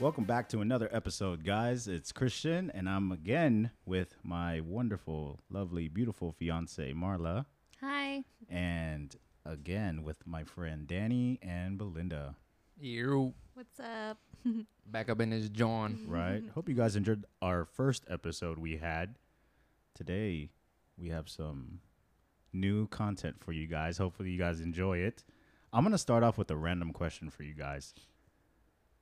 Welcome back to another episode, guys. It's Christian, and I'm again with my wonderful, lovely, beautiful fiance, Marla, Hi. and again with my friend Danny and Belinda. You What's up? back up in this John. Right? Hope you guys enjoyed our first episode we had. Today, we have some new content for you guys. Hopefully, you guys enjoy it. I'm going to start off with a random question for you guys.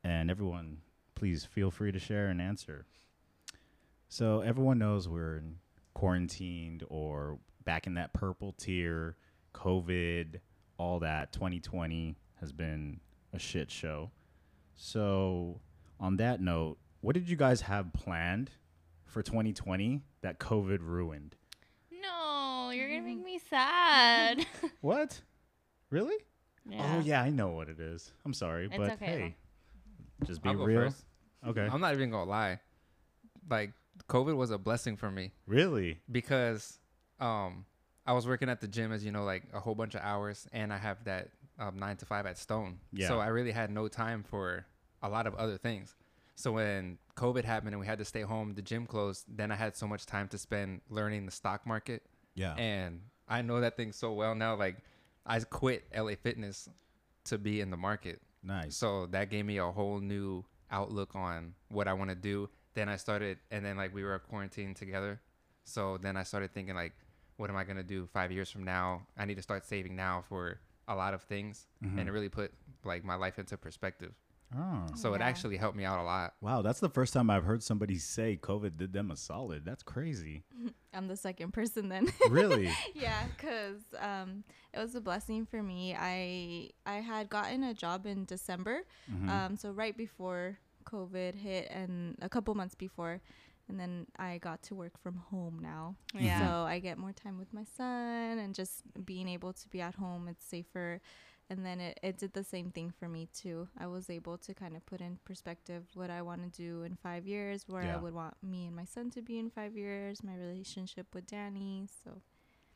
And everyone, please feel free to share and answer. So, everyone knows we're quarantined or back in that purple tier, COVID, all that. 2020 has been a shit show. So, on that note, what did you guys have planned for 2020 that COVID ruined? No, you're gonna make me sad. What? Really? Oh yeah, I know what it is. I'm sorry, It's but okay, hey, just be I'll real. first. Okay. I'm not even gonna lie. Like COVID was a blessing for me really? because um I was working at the gym as you know, like a whole bunch of hours, and I have that um, nine to five at Stone. Yeah. So I really had no time for a lot of other things. So when COVID happened and we had to stay home, the gym closed. Then I had so much time to spend learning the stock market. Yeah. and I know that thing so well now. Like, I quit LA Fitness to be in the market, nice. so that gave me a whole new outlook on what I want to do. Then I started, and then like we were quarantined together, so then I started thinking like, what am I gonna do five years from now? I need to start saving now for a lot of things, Mm-hmm. and it really put like my life into perspective. Oh. So it actually helped me out a lot. Wow, that's the first time I've heard somebody say COVID did them a solid. That's crazy. I'm the second person then. really? yeah, because um, it was a blessing for me. I I had gotten a job in December, Mhm. um, so right before COVID hit, and a couple months before, and then I got to work from home now. Yeah. So I get more time with my son, and just being able to be at home, it's safer. And then it, it did the same thing for me too. I was able to kind of put in perspective what I want to do in five years, where Yeah. I would want me and my son to be in five years, my relationship with Danny. So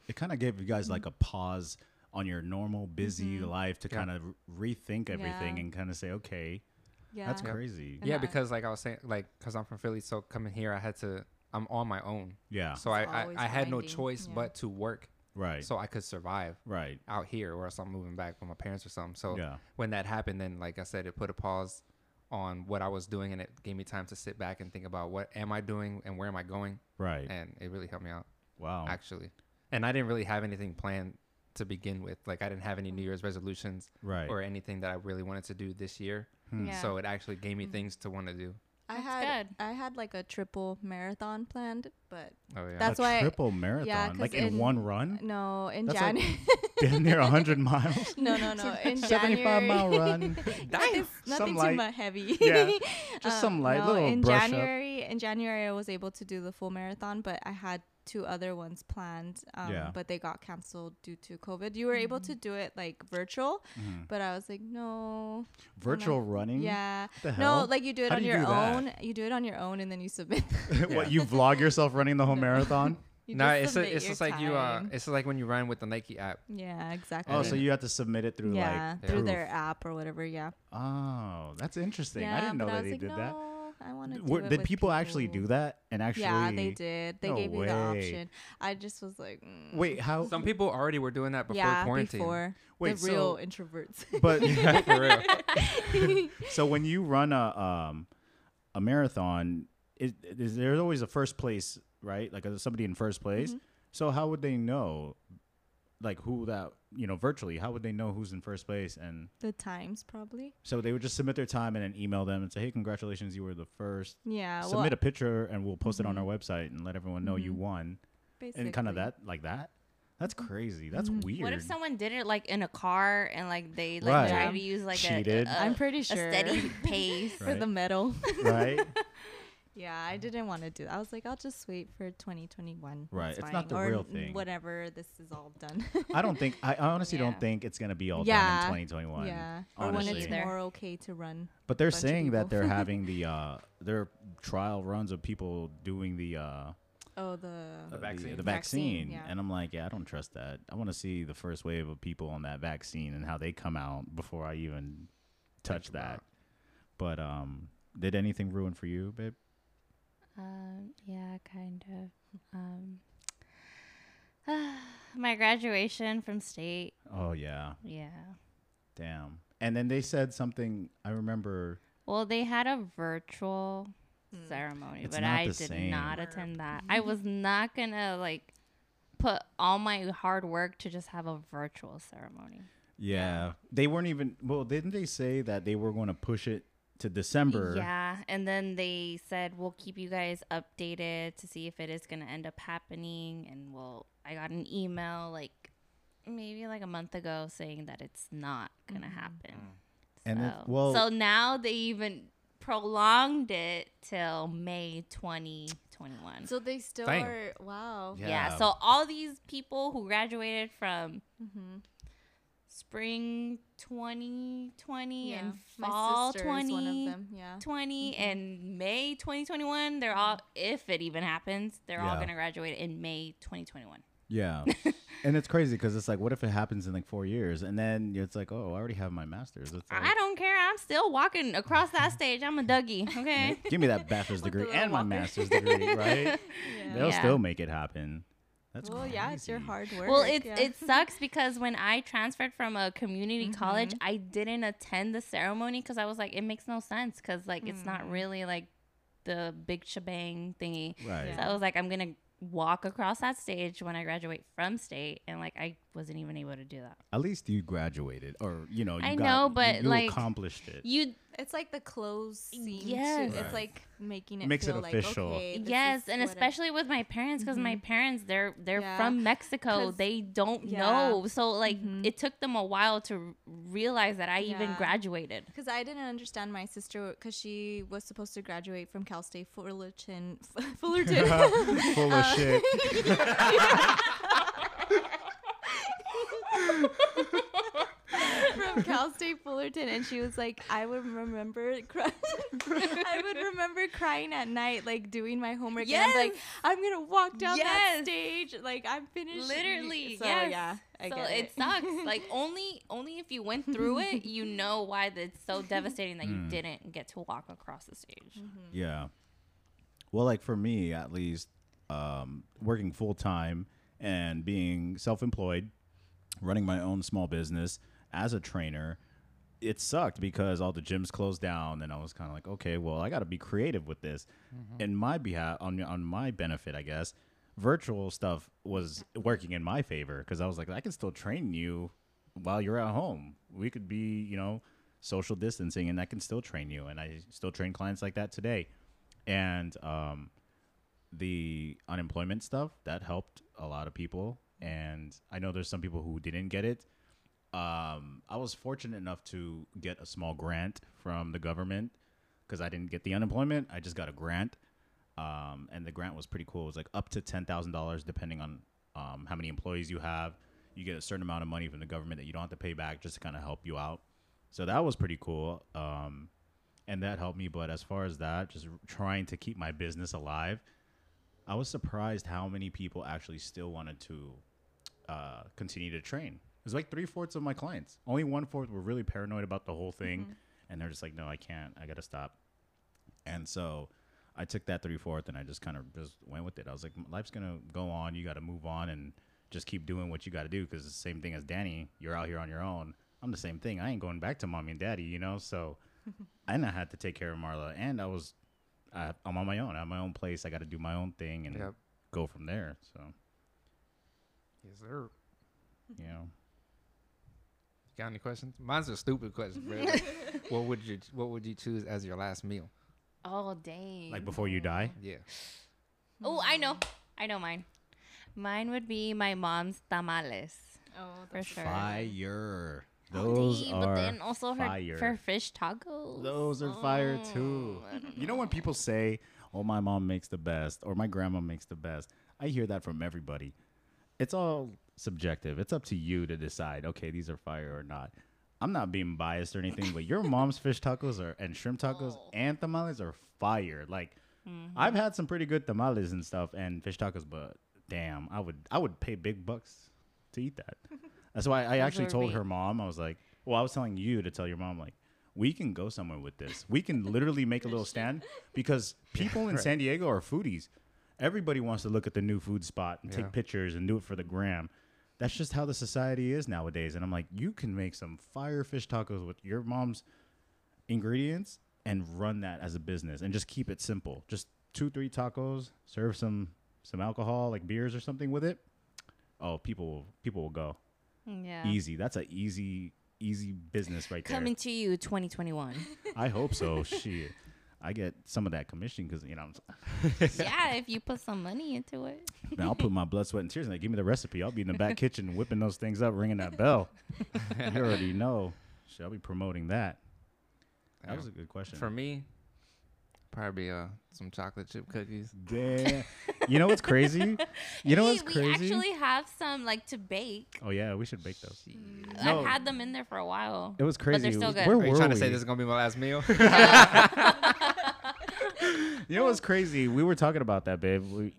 It kind of gave you guys like a pause on your normal busy Mhm. life to Yeah. kind of rethink everything Yeah. and kind of say, okay, yeah, that's crazy. And yeah, because like I was saying, like because I'm from Philly, so coming here, I had to. I'm on my own. Yeah. So I, It's I, always I had no choice yeah. but to work Right. so I could survive right. out here or else I'm moving back with my parents or something. So yeah. when that happened, then like I said, it put a pause on what I was doing and it gave me time to sit back and think about what am I doing and where am I going? Right. And it really helped me out wow. actually. And I didn't really have anything planned to begin with. Like I didn't have any New Year's resolutions Right. or anything that I really wanted to do this year. Hmm. Yeah. So it actually gave me Mhm. things to want to do. I had good. I had like a triple marathon planned, but Oh yeah. That's a why- triple marathon, 'cause like in, in- one run, no, in That's like January. damn near hundred miles. no, no, no. In Seventy-five January, mile run. nothing, Some nothing too light- much heavy. Yeah, just Um, some light no, little in brush up. January. In January, I was able to do the full marathon, but I had two other ones planned. Um, Yeah. But they got canceled due to COVID. You were able to do it like virtual, Mhm. but I was like, no. Virtual running. Yeah. What the hell? No, like you do it How on do you your do that? own. You do it on your own, and then you submit. what you vlog yourself running the whole No. marathon? you no, just it's a, it's your just like you uh it's like when you run with the Nike app. Yeah, exactly. Oh, so you have to submit it through yeah, like through their app or whatever. Yeah. Oh, that's interesting. yeah, I didn't know that I was they like, did no, that. I want to do Were- it did with people, actually do that and actually? Yeah, they did. They No gave me way. the option. I just was like, mm. Wait, how? Some people already were doing that before yeah, quarantine. before Wait, the real so introverts. but Yeah, for real. so when you run a um a marathon, is, is there's always a first place, right? Like uh, somebody in first place. Mhm. So how would they know, like who that you know virtually? How would they know who's in first place? And the times probably. so they would just submit their time and then email them and say, "Hey, congratulations, you were the first." Yeah. well, Submit a picture and we'll post it on our website and let everyone know you Mhm. won. basically. And kind of that, like that. That's crazy. That's Mhm. weird. What if someone did it like in a car and like they like Right. tried Yeah. to use like Cheated. a, a, I'm pretty a sure steady pace? for the medal. right? yeah, I didn't want to do. That. I was like, I'll just wait for 2021. Right, That's it's not the or real n- thing. Whatever. This is all done. I don't think. I honestly Yeah. don't think it's gonna be all done in 2021. yeah. Or when honestly. it's Either. more okay to run. But they're saying that they're having the uh their trial runs of people doing the uh Oh, the. The vaccine. the, Vaccine, vaccine. yeah. and I'm like, yeah, I don't trust that. I want to see the first wave of people on that vaccine and how they come out before I even touch Think that. about But um Did anything ruin for you, babe? Um, yeah, kind of. Um, my graduation from state. Oh yeah, Yeah. damn. And then they said something. I remember. Well, they had a virtual Hmm. ceremony, It's but I did same. not attend that. I was not gonna like put all my hard work to just have a virtual ceremony. Yeah, they weren't even. Well, didn't they say that they were going to push it to December? Yeah, and then they said we'll keep you guys updated to see if it is gonna end up happening. And well, I got an email like maybe like a month ago saying that it's not gonna happen. And it- so, well- so now they even prolonged it till May 2021. So they still Damn. are. Wow. Yeah. yeah. so all these people who graduated from Mm-hmm. Spring 2020 Yeah. and fall sister is one of 2020 them. Yeah. Mm-hmm. and May 2021, they're all if it even happens, they're all going to graduate in May 2021. Yeah. and it's crazy because it's like, what if it happens in like four years? And then it's like, oh, I already have my master's. It's like, I don't care. I'm still walking across that stage. I'm a Dougie, okay? give me that bachelor's degree and my master's degree, right? Yeah. They'll Yeah. still make it happen. That's well, yeah, it's your hard work. Well, it yeah. it sucks because when I transferred from a community college, Mhm. I didn't attend the ceremony because I was like, it makes no sense because like it's not Mm. really like the big shebang thingy. Right. So I was like, I'm gonna walk across that stage when I graduate from state, and like I wasn't even able to do that. At least you graduated, or you know, you I got- know, you- but, you, like, accomplished it. You It's like the close scene. Yes. Too. Right. It's like making it Makes it official. Like, okay, yes, and what I- especially with my parents because my Mhm. parents they're they're Yeah. from Mexico. They don't yeah. know, so like Mhm. it took them a while to realize that I even graduated. Because I didn't understand my sister because she was supposed to graduate from Cal State Fullerton. Fullerton. Full of Uh, shit. From Cal State Fullerton, and she was like, I would remember, cry- I would remember crying at night, like doing my homework. And I'm like, I'm gonna walk down that stage, like I'm finished. Literally, So yes. yeah, I so get it, it. sucks. like only only if you went through it, you know why it's so devastating that you Mm. didn't get to walk across the stage. Yeah. Well, like for me, at least, um, working full time and being self employed, running my own small business as a trainer, it sucked because all the gyms closed down, and I was kind of like, okay, well, I got to be creative with this. In my behalf, on on my benefit, I guess, virtual stuff was working in my favor because I was like, I can still train you while you're at home. We could be, you know, social distancing, and I can still train you, and I still train clients like that today. And um, the unemployment stuff that helped a lot of people, and I know there's some people who didn't get it. Um, I was fortunate enough to get a small grant from the government because I didn't get the unemployment. I just got a grant, um, and the grant was pretty cool. It was like up to ten thousand dollars, depending on um, how many employees you have. You get a certain amount of money from the government that you don't have to pay back, just to kind of help you out. So that was pretty cool, um, and that helped me. But as far as that, just trying to keep my business alive, I was surprised how many people actually still wanted to uh, continue to train. It was like three fourths of my clients. Only one fourth were really paranoid about the whole thing, mm-hmm. and they're just like, "No, I can't. I gotta stop." And so I took that three fourth and I just kind of just went with it. I was like, life's gonna go on. You got to move on and just keep doing what you got to do because it's the same thing as Danny. You're out here on your own. I'm the same thing. I ain't going back to mommy and daddy, you know. So and I had to take care of Marla, and I was I, I'm on my own. I have my own place. I got to do my own thing and Yep. go from there. So Yes, sir. you know, Got any questions? Mine's a stupid question, bro. Like, what would you What would you choose as your last meal? Oh dang! like before you die. Yeah. oh, I know, I know mine. Mine would be my mom's tamales Oh, for sure. Fire. Oh, Those dang, are but then also her, fire. her fish tacos. Those are fire oh, too. Oh, You know when people say, "Oh, my mom makes the best," or "My grandma makes the best," I hear that from everybody. It's all subjective. It's up to you to decide. Okay, these are fire or not. I'm not being biased or anything, but your mom's fish tacos are and shrimp tacos Oh. and tamales are fire. Like Mm-hmm. I've had some pretty good tamales and stuff and fish tacos, but damn, I would I would pay big bucks to eat that. That's why I Those actually told her mom. I was like, well, I was telling you to tell your mom like, we can go somewhere with this. We can literally make a little stand because people in right. San Diego are foodies. Everybody wants to look at the new food spot and Yeah. take pictures and do it for the gram. That's just how the society is nowadays. And I'm like, you can make some fire fish tacos with your mom's ingredients and run that as a business and just keep it simple. Just two, three tacos, serve some some alcohol like beers or something with it. Oh, people will people will go. Yeah. Easy. That's an easy easy business right there. Coming to you 2021. I hope so. Shit. I get some of that commission because you know yeah, if you put some money into it. man, I'll put my blood, sweat, and tears in it. Give me the recipe. I'll be in the back kitchen whipping those things up, ringing that bell. you already know. Shit, I'll be promoting that. That Yeah. was a good question. For me, probably uh some chocolate chip cookies. Damn. You know what's crazy? You know Hey, what's We crazy? actually have some like to bake. oh yeah, we should bake those. No. I've had them in there for a while. It was But crazy. they're still good. Where Are you were trying to say this is gonna be my last meal? You know what's crazy? We were talking about that, babe. We,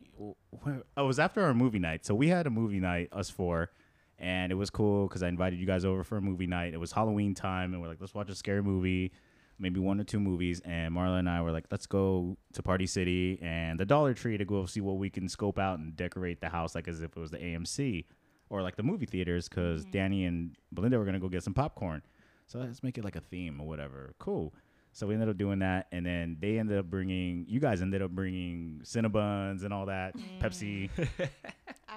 it was after our movie night. So we had a movie night, us four, and it was cool because I invited you guys over for a movie night. It was Halloween time, and we're like, let's watch a scary movie, maybe one or two movies. And Marla and I were like, let's go to Party City and the Dollar Tree to go see what we can scope out and decorate the house like as if it was the AMC or like the movie theaters because mm-hmm. Danny and Belinda were gonna go get some popcorn. So let's make it like a theme or whatever. Cool. So we ended up doing that, and then they ended up bringing. You guys ended up bringing Cinnabons and all that, Pepsi.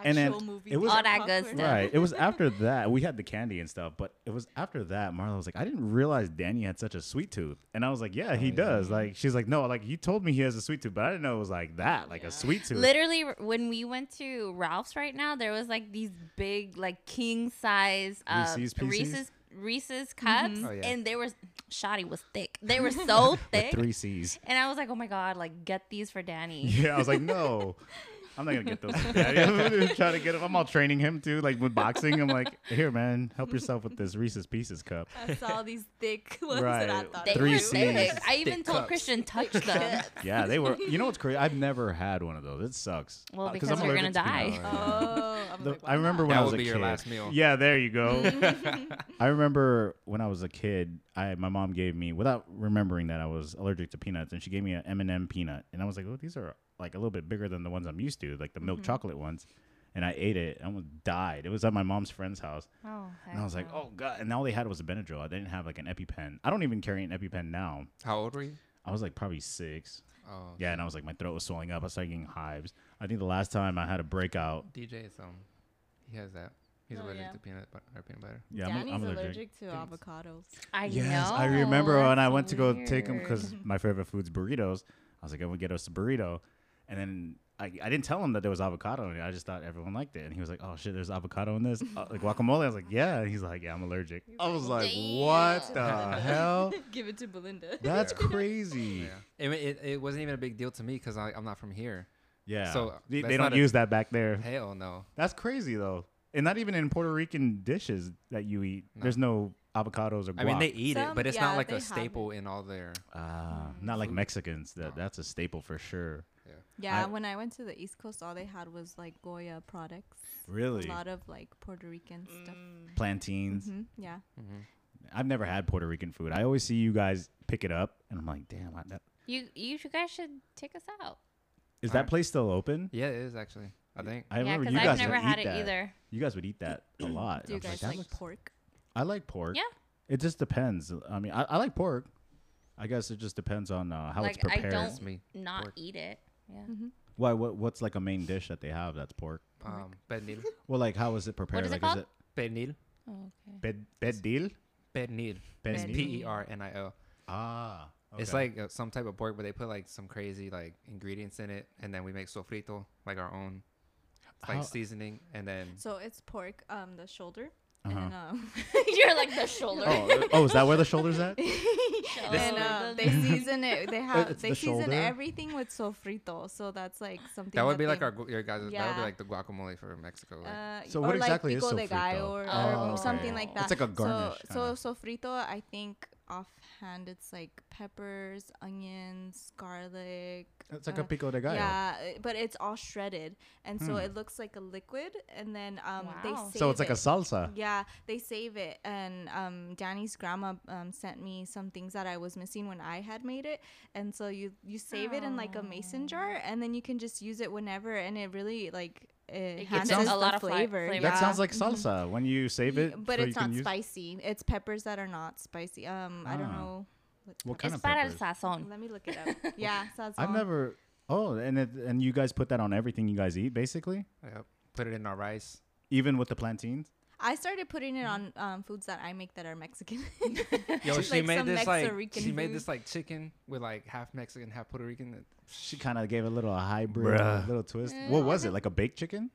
And then movie it was- All that good stuff. right. It was after that we had the candy and stuff, but it was after that Marla was like, I didn't realize Danny had such a sweet tooth, and I was like, Yeah, he yeah. does. Like she's like, No, like you told me he has a sweet tooth, but I didn't know it was like that, like a sweet tooth. Literally, when we went to Ralph's right now, there was like these big, like king size uh, Reese's Pieces? Reese's Reese's cups, Oh, yeah. and they were Shoddy was thick. They were so With thick, three C's. and I was like, oh my god, like get these for Danny. Yeah, I was like, No. I'm not gonna get those. for Daddy. I'm trying to get him. I'm all training him too, like with boxing. I'm like, here, man, help yourself with this Reese's Pieces cup. I saw these thick ones that I Right. thought They Three were Cs. thick. I even Thick told cups. Christian touch them. Yeah, they were. You know what's crazy? I've never had one of those. It sucks. Well, Uh, because I'm you're gonna to die. butter. Oh, I'm The- like, I why remember not? when That I was would a be your kid. last meal. Yeah, there you go. I remember when I was a kid, I my mom gave me without remembering that I was allergic to peanuts, and she gave me an M and m peanut, and I was like, "Oh, these are like a little bit bigger than the ones I'm used to, like the milk chocolate ones." And I ate it, I almost died. It was at my mom's friend's house, Oh, and I was like, "Oh god!" And all they had was a Benadryl. I didn't have like an EpiPen. I don't even carry an EpiPen now. How old were you? I was like probably six. Oh, Yeah, and I was like, my throat was swelling up. I started getting hives. I think the last time I had a breakout. DJ is um, he has that. He's Oh, allergic yeah. to peanut butter peanut butter. Yeah, I'm, I'm allergic, allergic. to avocados. I Yes, know. I remember when I that's went to go take them weird. because my favorite food's burritos. I was like, I'm gonna get us a burrito, and then I, I didn't tell him that there was avocado in it. I just thought everyone liked it, and he was like, Oh shit, there's avocado in this, uh, like guacamole. I was like, Yeah. And he's like, Yeah, I'm allergic. I was like, What the hell? Give it to Belinda. That's crazy. Yeah, it, it, it wasn't even a big deal to me because I'm not from here. Yeah. So, they, they don't not a- use that back there. Hell no. That's crazy though, and not even in Puerto Rican dishes that you eat. No. There's no avocados or. Guac. I mean, they eat it, but it's yeah, not like a have staple in all their. Ah, not like Mexicans. That No. that's a staple for sure. Yeah, I- when I went to the East Coast, all they had was like Goya products. Really, A lot of like Puerto Rican stuff. plantains. hmm yeah. Mhm. I've never had Puerto Rican food. I always see you guys pick it up, and I'm like, damn, I, that, You you guys should take us out. is All that right. place still open? Yeah, it is actually. I think. I yeah, remember because you I've guys never had it that. either. You guys would eat that a lot. Do you I was like, guys that like pork? I like pork. Yeah. It just depends. I mean, I, I like pork. I guess it just depends on uh, how Like, it's I prepared. don't- me. Not Pork. eat it. Yeah. Mm-hmm. Why? What? What's like a main dish that they have that's pork? Um, pernil. Well, like how is it prepared? is it called? is it Pernil. Oh, okay. bed bed deal? Pernil. It's Pernil. P E R N I L. Ah, It's like uh, some type of pork, but they put like some crazy like ingredients in it, and then we make sofrito, like our own, like How- seasoning, and then So it's pork, um, the shoulder, Uh-huh. and um, You're like the shoulder. Oh, oh, is that where the shoulders at? and uh, they season it. They have It's they the season shoulder? everything with sofrito. So that's like something that would be like our your guys. That would be like the guacamole for Mexico. Like. Uh, So or what like exactly is pico de gallo sofrito? or, Oh, or okay. something like that. It's like a garnish So, so sofrito, I think offhand, it's like peppers, onions, garlic. It's like a uh, pico de gallo. Yeah, uh, but it's all shredded, and so Hmm. it looks like a liquid. And then um, they Wow. save So it's like a salsa. Yeah, they save it, and um, Danny's grandma um, sent me some things that I was missing when I had made it, and so you you save it in like a mason jar, and then you can just use it whenever, and it really like it gives it enhances a the lot of flavor. flavor. That yeah. sounds like Mhm. salsa when you save it. but so it's not use- spicy. It's peppers that are not spicy. Um, I don't Ah. know. What, What kind it's of para el peppers? sazon. Let me look it up. yeah, sazon. I've never. Oh, and it, and you guys put that on everything you guys eat, basically, Yep. Put it in our rice. even with the plantains. I started putting it on um, foods that I make that are Mexican. Yo, she like made some this like Mexican she made this like chicken with like half Mexican, half Puerto Rican. She kind of gave a little hybrid, Bruh. little twist. Eh, what was it? Like a baked chicken?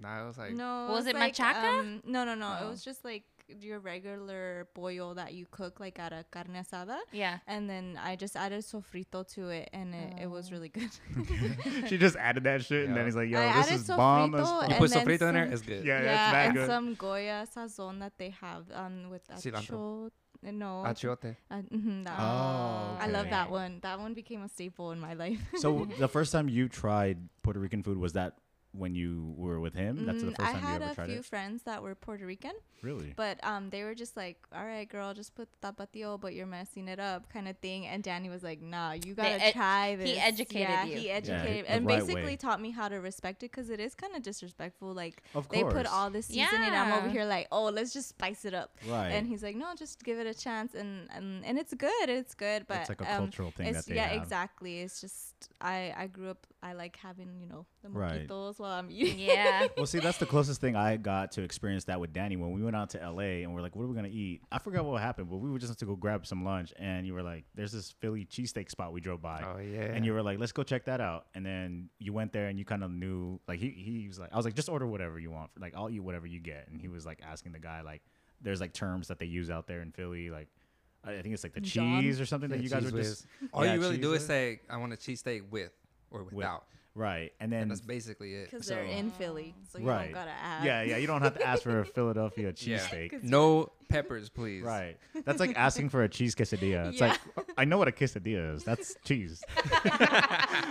Nah, it was like no, Was it like, machaca? Um, no, no, no. It Oh. was just like your regular pollo that you cook like at a carne asada. Yeah. And then I just added sofrito to it, and it, it was really good. she just added that shit, and then he's like, "Yo, I this added is bomb as fuck." you put then sofrito in there. It's good. Yeah, yeah, that's mad and good. some goya sazon that they have um with Cilantro. acho- No, I Achiote. uh, mhm, that one. Oh, I love that one. That one became a staple in my life. So the first time you tried Puerto Rican food was that when you were with him? That's the Mm, first I time you ever tried it. I had a few friends that were Puerto Rican, Really? but um, they were just like, "All right, girl, just put the tapatio, but you're messing it up," kind of thing. And Danny was like, "Nah, you gotta ed- try this." he educated yeah, you. He educated the and right basically way. taught me how to respect it because it is kind of disrespectful. Like Of they put all this seasoning. And I'm over here like, "Oh, let's just spice it up." right. And he's like, "No, just give it a chance." And and, and it's good. It's good, but it's like a um, cultural thing that they yeah, have. exactly. It's just I I grew up. I like having you know the Right. mojitos while I'm eating. Yeah. Well, see, that's the closest thing I got to experience that with Danny when we went out to LA and we're like, what are we gonna eat? I forgot what happened, but we were just to go grab some lunch, and you were like, there's this Philly cheesesteak spot we drove by. Oh yeah. And you were like, let's go check that out. And then you went there and you kind of knew, like, he, he was like, I was like, just order whatever you want. Like, I'll eat whatever you get. And he was like asking the guy, like, there's like terms that they use out there in Philly. Like, I I think it's like the John? cheese or something that you guys cheese were just. All Yeah, you really cheese do is with- say, "I want a cheesesteak with or without," Right. And and then, that's basically it. because they're in Philly, so you Right. don't gotta ask. yeah, yeah, you don't have to ask for a Philadelphia Yeah. No peppers, please. Right. That's like asking for a cheese quesadilla. It's like I know what a quesadilla is. That's cheese.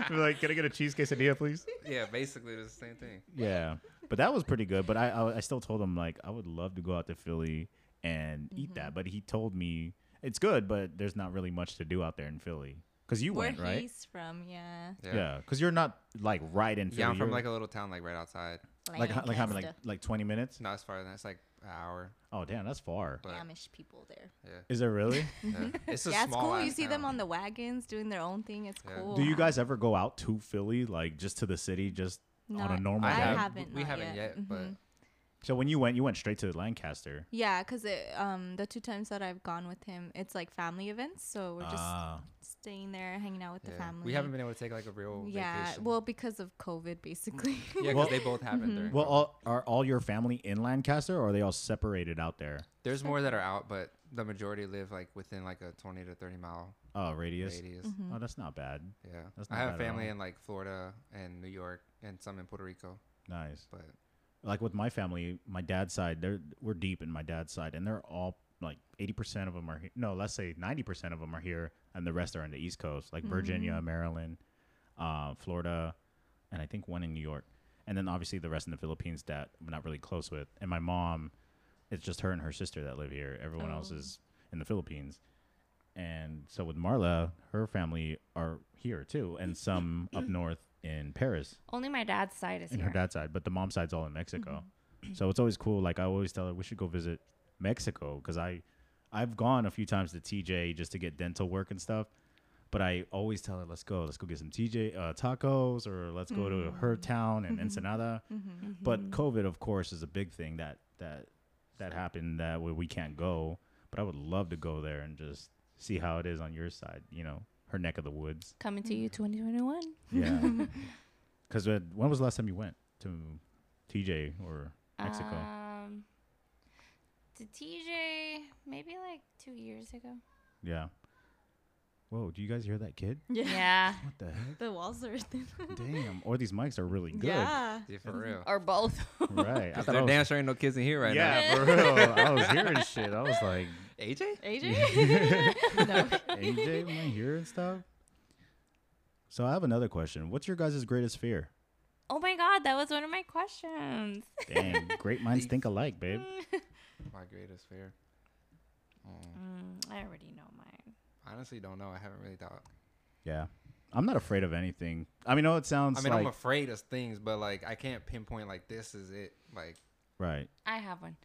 You're like, can I get a cheese quesadilla, please? Yeah, basically it's the same thing. Yeah. But that was pretty good. But I, I I still told him like I would love to go out to Philly and eat Mm-hmm. that. But he told me it's good, but there's not really much to do out there in Philly. Cause you Where went right. he's from, yeah. Yeah. Yeah. Cause you're not like right in Philly. Yeah, I'm from You're, like a little town like right outside. like how- like how many, like Lancaster. like 20 minutes. Not as far as that. It's like an hour. Oh damn, that's far. But Amish people there. yeah, Is it really? yeah. it's a yeah, it's small. cool. You ass see them on the wagons doing their own thing. It's Yeah. cool. Do you guys ever go out to Philly, like just to the city, just on a Not- normal I day? have- haven't. we not haven't yet, but- Mhm. So when you went, you went straight to Lancaster. yeah, because um the two times that I've gone with him, it's like family events, so we're just Ah, staying there, hanging out with the family. We haven't been able to take like a real Yeah, vacation. well, because of COVID, basically. yeah, because Well- they both happened Mhm. during. well, all, are all your family in Lancaster, or are they all separated out there? There's more that are out, but the majority live like within like a 20 to 30 mile Oh, radius. radius. Mhm. Oh, that's not bad. Yeah, That's I not have bad at family in like Florida and New York and some in Puerto Rico, Nice. but Like with my family, my dad's side, they're we're deep in my dad's side, and they're all like eighty percent of them are here. no, let's say ninety percent of them are here, and the rest are on the East Coast, like Virginia, Maryland, uh, Florida, and I think one in New York, and then obviously the rest in the Philippines that I'm not really close with, and my mom, it's just her and her sister that live here. Everyone else Oh. is in the Philippines. And so with Marla, her family are here too, and some up north in Perris Only my dad's side is in here. her dad's side, but the mom's side's all in Mexico. So it's always cool. Like I always tell her, we should go visit Mexico because I, I've gone a few times to TJ just to get dental work and stuff. But I always tell her, let's go, let's go get some TJ uh, tacos, or let's go to her town and Ensenada. Mm-hmm. But COVID, of course, is a big thing that that that happened that way we can't go. But I would love to go there and just see how it is on your side. You know, her neck of the woods. Coming to you 2021. Yeah. Because when was the last time you went to TJ or Mexico? Um, to TJ, maybe like two years ago. yeah. Whoa, do you guys hear that kid? Yeah. Yeah. What the heck? The walls are thin. Damn. Or these mics are really good. Yeah. yeah, for real. or both. Right. I thought I there damn sure ain't no kids in here right yeah, for real. I was hearing shit. I was like, AJ? AJ? no. AJ when I hear and stuff. So I have another question. What's your guys' greatest fear? Oh my god, that was one of my questions. Dang, great minds think alike, babe. My greatest fear. Mm, Mm, I already know mine. honestly, don't know. I haven't really thought. Yeah. I'm not afraid of anything. I mean, I know it sounds I mean, like I'm afraid of things, but like I can't pinpoint like this is it. Like right. I have one.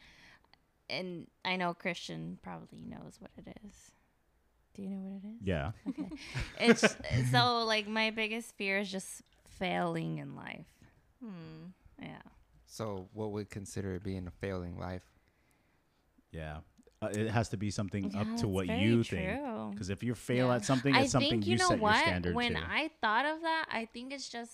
And I know Christian probably knows what it is. Do you know what it is? Yeah. Okay. it's so like my biggest fear is just failing in life. Hmm. Yeah. so, what would consider it being a failing life? Yeah. Uh, it has to be something Yeah, up to what you think. Because if you fail Yeah. at something, I it's something think you, you, know set what? your standard when to. I thought of that, I think it's just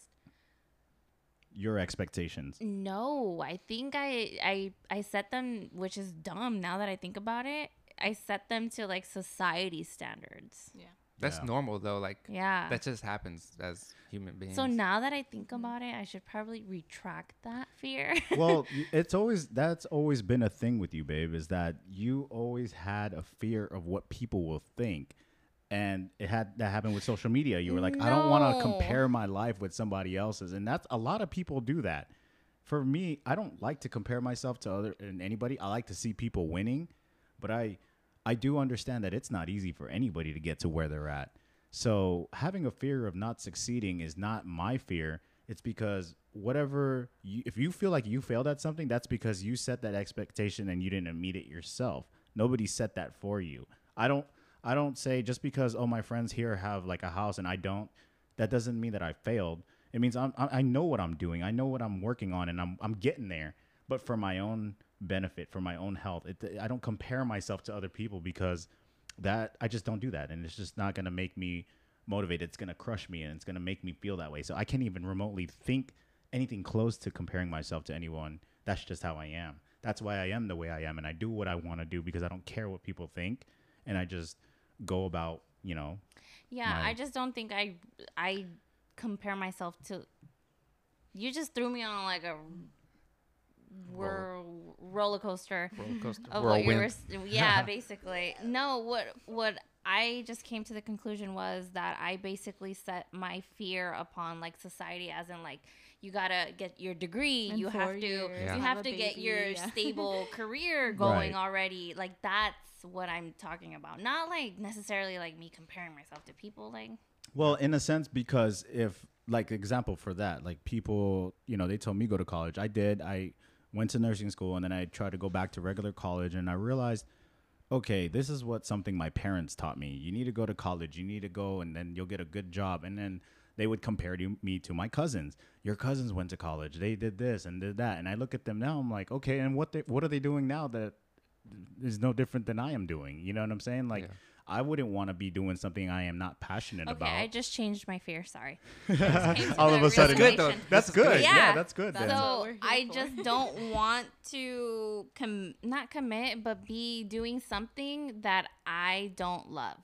your expectations. no. I think I I I set them, which is dumb. Now that I think about it, I set them to like society standards. Yeah. That's Yeah. normal though. Like Yeah. that just happens as human beings. so now that I think about it, I should probably retract that fear. well, it's always that's always been a thing with you, babe, is that you always had a fear of what people will think. And it had that happened with social media. You were like, I don't want to compare my life with somebody else's. And that's a lot of people do that. For me, I don't like to compare myself to other and anybody. I like to see people winning, but I I do understand that it's not easy for anybody to get to where they're at. So having a fear of not succeeding is not my fear. It's because whatever you, if you feel like you failed at something, that's because you set that expectation and you didn't meet it yourself. Nobody set that for you. I don't I don't say just because oh my friends here have like a house and I don't, that doesn't mean that I failed. It means I'm, I know what I'm doing. I know what I'm working on and I'm I'm getting there. But for my own benefit, for my own health, it, I don't compare myself to other people because that I just don't do that, and it's just not gonna make me motivated. It's gonna crush me, and it's gonna make me feel that way. So I can't even remotely think anything close to comparing myself to anyone. That's just how I am. That's why I am the way I am, and I do what I want to do because I don't care what people think, and I just go about, you know, Yeah, I just don't think I I compare myself to. You just threw me on like a whirl, roller coaster roller coaster. of what you were. Yeah, basically. No, what what I just came to the conclusion was that I basically set my fear upon like society, as in like you gotta get your degree, In you have to years, Yeah. you have have a to get your yeah. stable career going Right. already. Like that's what I'm talking about. Not like necessarily like me comparing myself to people. Like Well, in a sense, because if like example for that, like people, you know, they told me go to college. I did. I went to nursing school and then I tried to go back to regular college and I realized, okay, this is what something my parents taught me. You need to go to college. You need to go and then you'll get a good job. And then they would compare to me to my cousins. Your cousins went to college. They did this and did that. And I look at them now. I'm like, okay, and what they, what are they doing now that is no different than I am doing? You know what I'm saying? Like. Yeah. I wouldn't want to be doing something I am not passionate okay, about. I just changed my fear. Sorry. all of a sudden, That's good, though. That's good. good. Yeah, Yeah. that's good. That's so I for. just don't want to com- not commit, but be doing something that I don't love.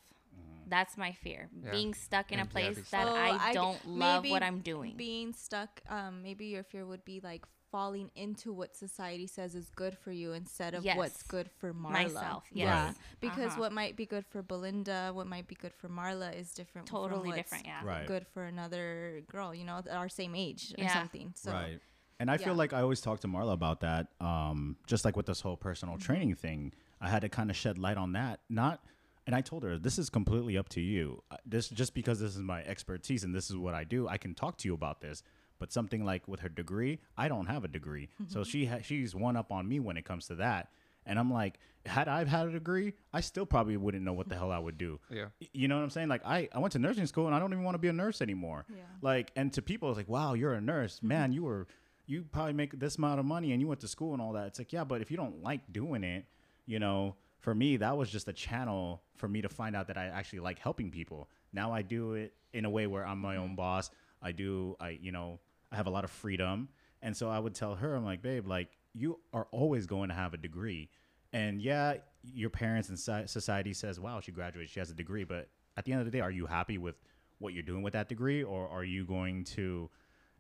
That's my fear. Yeah. Being stuck in a And yeah, place that So I I g- don't love what I'm doing. Being stuck, um, maybe your fear would be like falling into what society says is good for you instead of what's good for Marla. Myself, Yeah, yes. because Uh-huh. what might be good for Belinda, what might be good for Marla is different. from Totally what's different, yeah. Right. Good for another girl, you know, our same age or something. So right. And I feel like I always talk to Marla about that. Um, just like with this whole personal Mm-hmm. training thing, I had to kind of shed light on that. Not, and I told her this is completely up to you. Uh, This just because this is my expertise and this is what I do, I can talk to you about this. But something like with her degree, I don't have a degree, so mm-hmm. she ha- she's one up on me when it comes to that. And I'm like, had I had a degree, I still probably wouldn't know what the hell I would do. Yeah. You know what I'm saying? Like I, I went to nursing school and I don't even want to be a nurse anymore. Yeah. Like, and to people, it's like, wow, you're a nurse, mm-hmm. man. You were, you probably make this amount of money and you went to school and all that. It's like, yeah, but if you don't like doing it, you know, for me, that was just a channel for me to find out that I actually like helping people. Now I do it in a way where I'm my mm-hmm. own boss. I do, I, you know, I have a lot of freedom. And so I would tell her, I'm like, babe, like you are always going to have a degree. And yeah, your parents and society says, wow, she graduated, she has a degree. But at the end of the day, are you happy with what you're doing with that degree? Or are you going to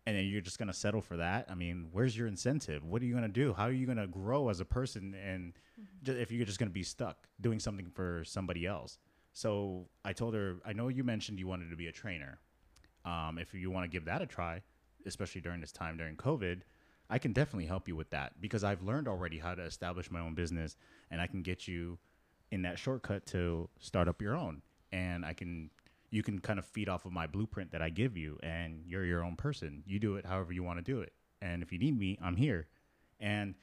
and then you're just gonna settle for that. I mean, where's your incentive? What are you gonna do? How are you gonna grow as a person? And ju- if you're just gonna be stuck doing something for somebody else. So I told her, I know you mentioned you wanted to be a trainer. Um, if you want to give that a try, especially during this time during COVID, I can definitely help you with that because I've learned already how to establish my own business and I can get you in that shortcut to start up your own. And I can, you can kind of feed off of my blueprint that I give you and you're your own person. You do it however you want to do it. And if you need me, I'm here. And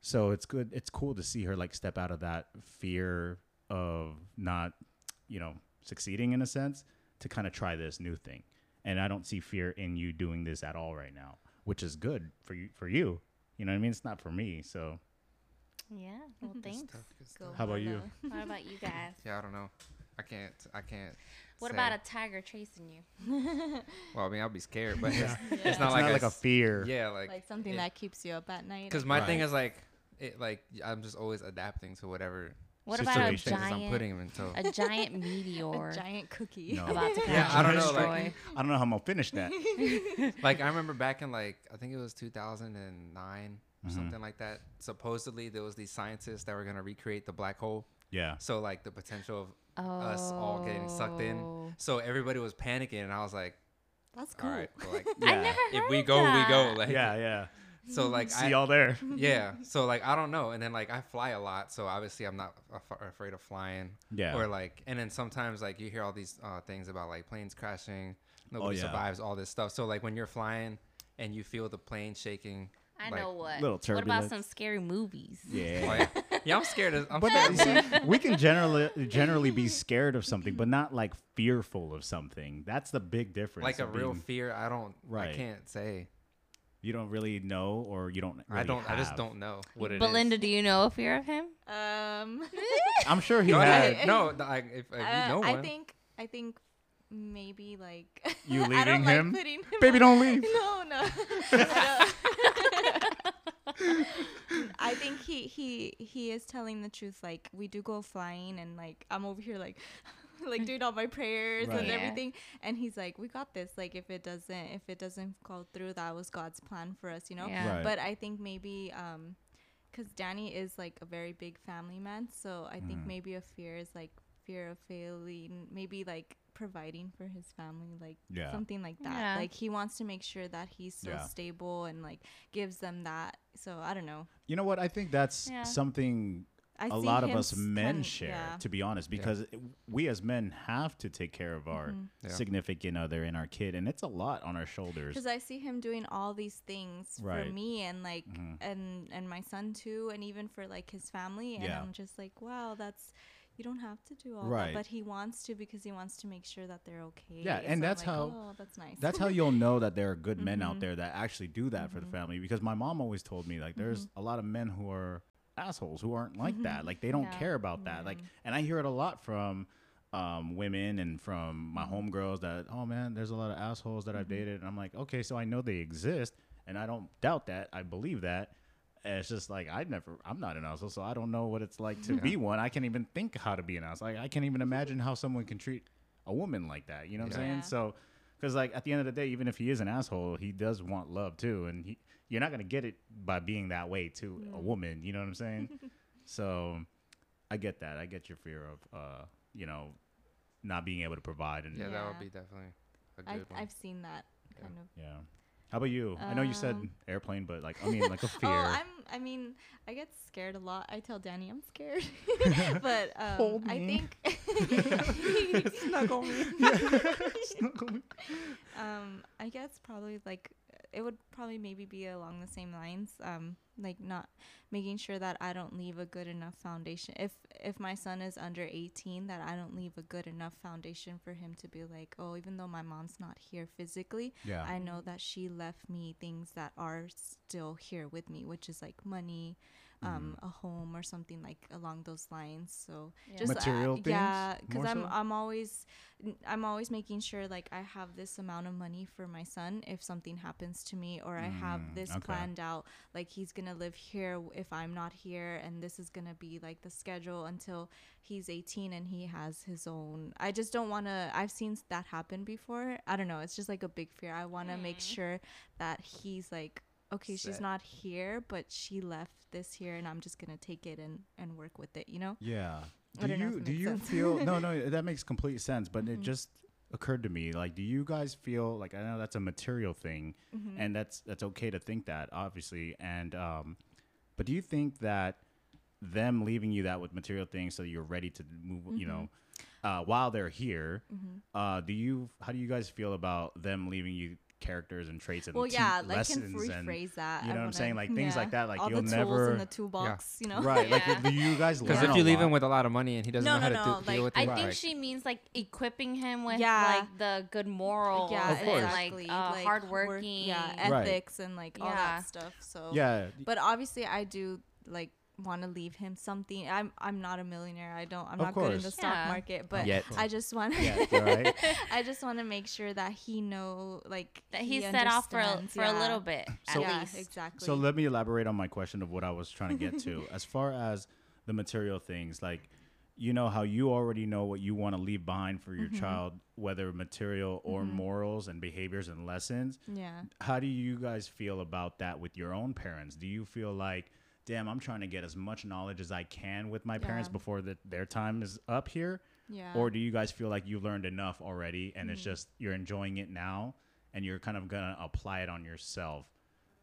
so it's good. It's cool to see her like step out of that fear of not, you know, succeeding in a sense to kind of try this new thing. And I don't see fear in you doing this at all right now, which is good for you. For you, you know what I mean? It's not for me. So Yeah. Well, thanks. stuff, good Go stuff. How about you? Mona. What about you guys? Yeah, I don't know. I can't. I can't. What say. about a tiger chasing you? Well, I mean, I'll be scared, but it's, Yeah. it's not it's like not a like a s- fear. Yeah, like like something it- that keeps you up at night. Because my guess. thing is like, it like I'm just always adapting to whatever What about a Situation. I'm giant, putting them into. a giant meteor a giant cookie. No. about to Yeah, I don't know, like- I don't know how I'm gonna finish that. like I remember back in like I think it was 2009 or Mhm. something like that. Supposedly there was these scientists that were gonna recreate the black hole. Yeah. So like the potential of oh. us all getting sucked in. So everybody was panicking, and I was like, That's cool. right, well, like I Yeah. never heard if we of go, we go. Like yeah, yeah. So like See I, y'all there. yeah. So like I don't know, and then like I fly a lot, so obviously I'm not af- afraid of flying. Yeah. Or like, and then sometimes like you hear all these uh, things about like planes crashing, nobody Oh, yeah. survives, all this stuff. So like when you're flying and you feel the plane shaking. I like- know what. Little turbulence. What about some scary movies? Oh, yeah. yeah. yeah, I'm scared. Of, I'm But scared. that, of you see, we can generally generally be scared of something, but not like fearful of something. That's the big difference. like a of real fear. I don't. Right. I can't say. You don't really know, or you don't. I don't. I just have. don't know what it is. Belinda, do you know a fear of him? Um, I'm sure he Go had. ahead. No, I, if, if uh, you know I one. think I think maybe like You I leaving don't him? Like putting him Baby, on- don't leave. No, no. I don't- I think he he he is telling the truth. Like we do go flying, and like I'm over here like. like doing all my prayers Right. and Yeah. everything and he's like we got this like if it doesn't if it doesn't go through that was god's plan for us you know Yeah. Right. but i think maybe um because danny is like a very big family man so i think Mhm. maybe a fear is like fear of failing maybe like providing for his family like Yeah. something like that Yeah. like he wants to make sure that he's still Yeah. stable and like gives them that so i don't know You know what? I think that's Yeah. something I a see lot of us men kind- share, yeah. to be honest, because it- we as men have to take care of our Mhm. Yeah. significant other and our kid, and it's a lot on our shoulders. because I see him doing all these things Right. for me and like Mhm. and and my son too, and even for like his family. And Yeah. I'm just like, wow, that's you don't have to do all Right. that, but he wants to because he wants to make sure that they're okay. Yeah, and So that's like, how- Oh, that's nice. That's how you'll know that there are good men out Mhm. there that actually do that for the Mhm. family. Because my mom always told me like, there's a lot of men who are assholes who aren't like that. Mhm. Like they don't Yeah. care about that. Like, and I hear it a lot from um, women and from my Mm-hmm. homegirls that, oh man, there's a lot of assholes that I've Mhm. dated, and I'm like, okay, so I know they exist, and I don't doubt that. I believe that. And it's just like I never, I'm not an asshole, so I don't know what it's like to be one. I can't even think how to be an asshole. Like, I can't even imagine how someone can treat a woman like that. You know what I'm saying? Yeah. So, because like at the end of the day, even if he is an asshole, he does want love too, and he, you're not gonna get it by being that way to a Mm. woman. You know what I'm saying? so, I get that. I get your fear of, uh, you know, not being able to provide and yeah, yeah. that would be definitely a good I've, one. I've seen that Yeah. kind of. How about you? I know you said Um, airplane, but like I mean, like a fear. Oh, I'm. I mean, I get scared a lot. I tell Danny I'm scared, but um, Hold I think Snuggle me. Snuggle me. um i guess probably like it would probably maybe be along the same lines um like not making sure that i don't leave a good enough foundation if if my son is under 18 that i don't leave a good enough foundation for him to be like oh even though my mom's not here physically Yeah. i know that she left me things that are still here with me which is like money um, a home or something like along those lines. So Yeah. just Material uh, things, yeah, because I'm so? I'm always I'm always making sure like I have this amount of money for my son if something happens to me, or I have Mm, this okay. planned out. Like he's gonna live here if I'm not here, and this is gonna be like the schedule until he's 18 and he has his own. I just don't want to. I've seen that happen before. I don't know. It's just like a big fear. I want to make sure that he's like. Okay, she's not here, but she left this here, and I'm just gonna take it and and work with it. You know? Yeah. I Do don't know if you do you sense. feel no no that makes complete sense, but Mm-hmm. it just occurred to me like do you guys feel like I know that's a material thing Mm-hmm. and that's that's okay to think that obviously and um but do you think that them leaving you that with material things so you're ready to move you know Mm-hmm. uh, while they're here uh, do you how do you guys feel about them leaving you characters and traits and Well, te- yeah, like can lessons and rephrase that. you know I what I'm saying? Like, things like that, like, all you'll the tools never- in the toolbox. You know? right like Yeah. do you guys Because if you leave lot? him with a lot of money and he doesn't No, know how no, to no, do, like, deal with I it, Right. think she means like equipping him with Yeah. like the good morals Yeah, Of and course. like exactly. uh, like, hardworking. yeah, Right. ethics and like all that stuff. So yeah But obviously, I do like want to leave him something. I'm I'm not a millionaire. I don't. I'm Of not good in the course. stock Yeah. market, but Yet. I just want. yeah right I just want to make sure that he know like that he set off for a, understands, for a little bit at So- yeah, least. exactly. So let me elaborate on my question of what I was trying to get to. as far as the material things, like you know how you already know what you want to leave behind for your Mm-hmm. child, whether material or morals and behaviors and lessons. yeah. How do you guys feel about that with your own parents? Do you feel like, damn, I'm trying to get as much knowledge as I can with my parents before the, their time is up here? Yeah. Or do you guys feel like you learned enough already and Mm-hmm. it's just you're enjoying it now and you're kind of gonna apply it on yourself?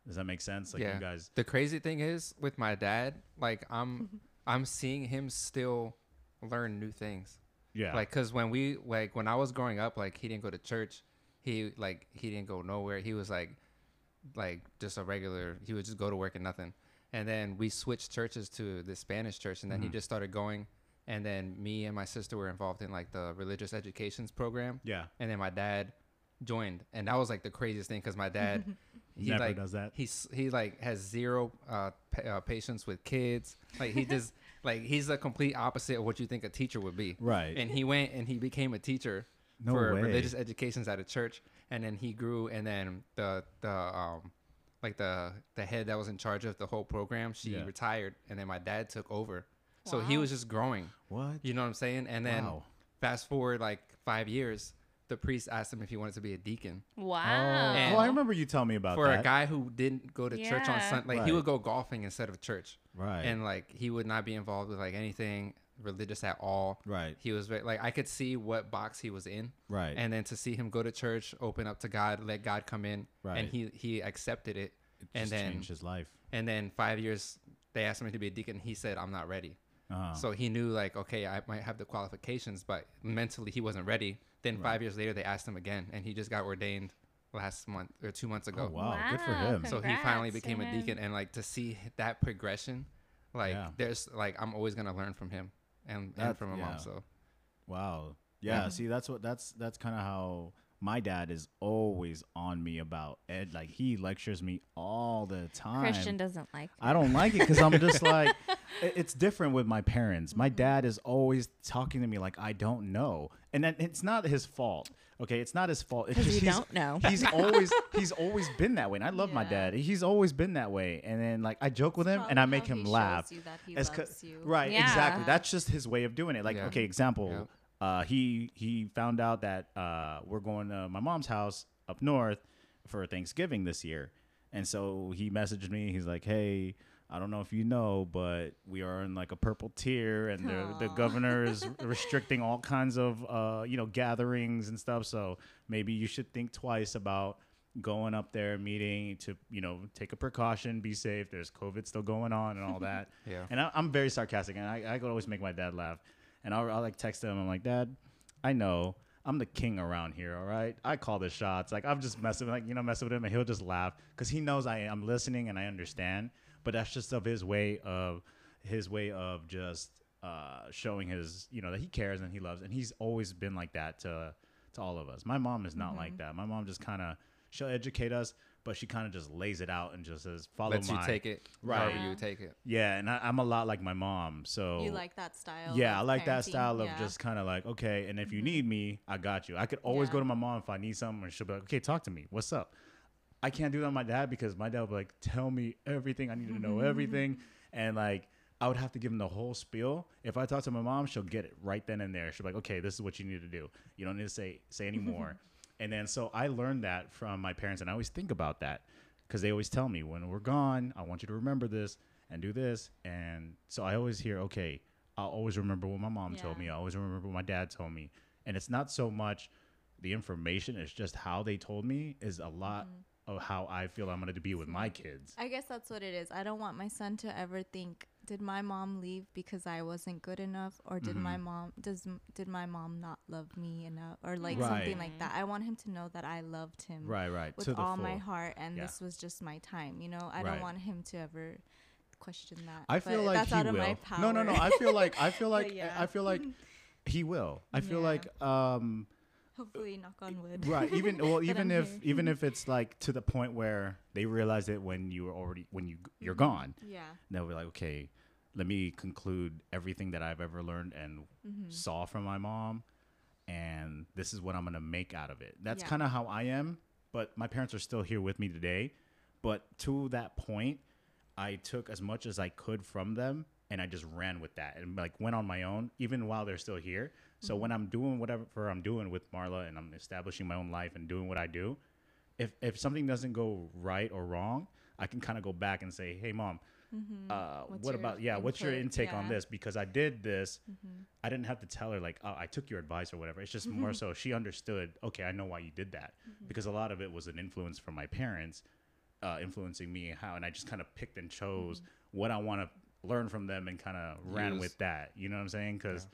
Does that make sense? Like yeah. you guys The crazy thing is with my dad, like I'm, I'm seeing him still learn new things. Yeah. Like, cause when we like when I was growing up, like he didn't go to church. He like he didn't go nowhere. He was like, like just a regular. He would just go to work and nothing. And then we switched churches to the Spanish church, and then he just started going. And then me and my sister were involved in like the religious educations program. yeah. And then my dad joined, and that was like the craziest thing because my dad, he Never like does that. He's he like has zero uh, pa- uh, patience with kids. Like he just like he's the complete opposite of what you think a teacher would be. Right. And he went and he became a teacher No for way. religious educations at a church, and then he grew, and then the the um like the the head that was in charge of the whole program, she Yeah. retired, and then my dad took over. So he was just growing. What? You know what I'm saying? And then Wow. fast forward like five years, the priest asked him if he wanted to be a deacon. Wow. And- oh, I remember you telling me about For that. a guy who didn't go to church on Yeah. Sunday, like Right. he would go golfing instead of church, right. and like he would not be involved with like anything religious at all. right. He was very, like I could see what box he was in, Right. and then to see him go to church, open up to God, let God come in, Right. and he he accepted it. it and then changed his life. and then five years they asked him to be a deacon. He said, "I'm not ready." Uh-huh. So he knew like, okay, I might have the qualifications, but mentally he wasn't ready. Then five years later, they asked him again, and he just got ordained last month or two months ago. oh wow, good for Wow, him. So he finally became a deacon, and like to see that progression, like Yeah. there's like I'm always gonna learn from him and, That- and from my yeah. mom. So Wow. Yeah, Yeah. see that's what that's that's kind of how my dad is always on me about ed like he lectures me all the time. Christian doesn't like I don't like it cuz I'm just like it's different with my parents. My dad is always talking to me like I don't know. And then it's not his fault. Okay, it's not his fault. It's because just you he's- don't know. He's always he's always been that way, and I love my dad. He's always been that way, and then like I joke with him and I make how him he shows laugh. you that he loves you. Right, Yeah. exactly. That's just his way of doing it. Like, Yeah. okay, example. Uh, he he found out that uh, we're going to my mom's house up north for Thanksgiving this year, and so he messaged me. He's like, "Hey, I don't know if you know, but we are in like a purple tier, and the the governor is restricting all kinds of uh, you know gatherings and stuff. So maybe you should think twice about." going up there meeting to you know take a precaution be safe there's covid still going on and all that Yeah. and I, i'm very sarcastic and I, I could always make my dad laugh and I'll, I'll like text him i'm like dad i know. I'm the king around here all right? I call the shots. Like i'm just messing like you know messing with him and he'll just laugh because he knows i am listening and i understand. But that's just of his way of his way of just uh, showing his you know that he cares and he loves. And he's always been like that to to all of us. My mom is not like that. My mom just kind of she'll educate us but she kind of just lays it out and just says, "Follow Lets my." you take it Right. however Yeah. you take it. Yeah, and I, I'm a lot like my mom, so You like that style? yeah, I of like that style of Yeah. just kind of like, okay, and if you mm-hmm. need me, I got you. I could always go to my mom if I need something, and she'll be like, okay, talk to me. What's up? I can't do that with my dad because my dad would be like, tell me everything. I need to know mm-hmm. everything. And like, I would have to give him the whole spiel. If I talk to my mom, she'll get it right then and there. She'll be like, okay, this is what you need to do. You don't need to say say anymore. and then so I learned that from my parents, and I always think about that because they always tell me when we're gone, I want you to remember this and do this. And so I always hear, okay, I'll always remember what my mom told me. I always remember what my dad told me. And it's not so much the information, it's just how they told me is a lot mm-hmm. of how I feel I'm going to be with mm-hmm. my kids. I guess that's what it is. I don't want my son to ever think, did my mom leave because I wasn't good enough, or did my Mhm. mom does did my mom not love me enough, or like Right. something like that. I want him to know that I loved him Right, right. with all my heart, and Yeah. this was just my time. You know, I Right. don't want him to ever question that. I feel like that's he out will. of my power. No, no, no. I feel like I feel like yeah. I feel like he will. I feel Yeah. like um Hopefully, knock on wood. right even well even if here. even if it's like to the point where they realize it when you were already when you you're Mm-hmm. gone Yeah. they'll be like okay let me conclude everything that i've ever learned and Mm-hmm. saw from my mom and this is what i'm gonna make out of it that's Yeah. kind of how i am but my parents are still here with me today but to that point i took as much as i could from them and i just ran with that and like went on my own even while they're still here so when i'm doing whatever i'm doing with marla and i'm establishing my own life and doing what i do if if something doesn't go right or wrong i can kind of go back and say hey mom uh, What's what about yeah what's your input? intake on this? Because i did this i didn't have to tell her like oh, i took your advice or whatever. It's just more so she understood okay i know why you did that. Because a lot of it was an influence from my parents uh, influencing me and how and i just kind of picked and chose what i want to learn from them and kind of ran Use. with that. You know what i'm saying? Because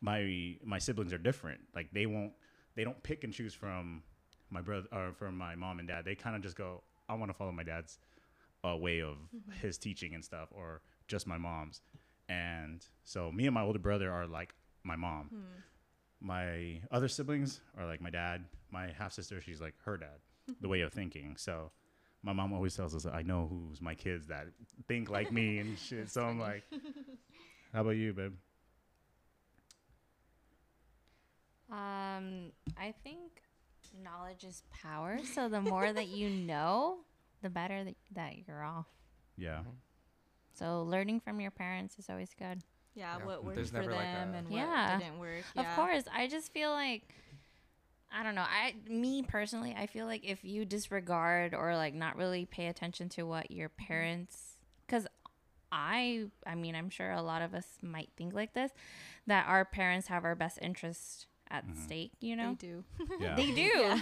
my my siblings are different. Like they won't they don't pick and choose from my brother or from my mom and dad. They kind of just go i want to follow my dad's uh, way of his teaching and stuff or just my mom's. And so me and my older brother are like my mom. My other siblings are like my dad. My half sister she's like her dad the way of thinking. So my mom always tells us i know who's my kids that think like me and shit. So i'm like how about you babe? Um, I think knowledge is power. So the more that you know, the better that, that you're off. yeah mm-hmm. So learning from your parents is always good. Yeah, Yeah, what worked there's for never, them like, a- and Yeah. what didn't work. Of course, I just feel like I don't know. I me personally, I feel like if you disregard or like not really pay attention to what your mm-hmm. parents cuz I I mean, I'm sure a lot of us might think like this that our parents have our best interest at mm-hmm. stake, you know? They do. yeah They do.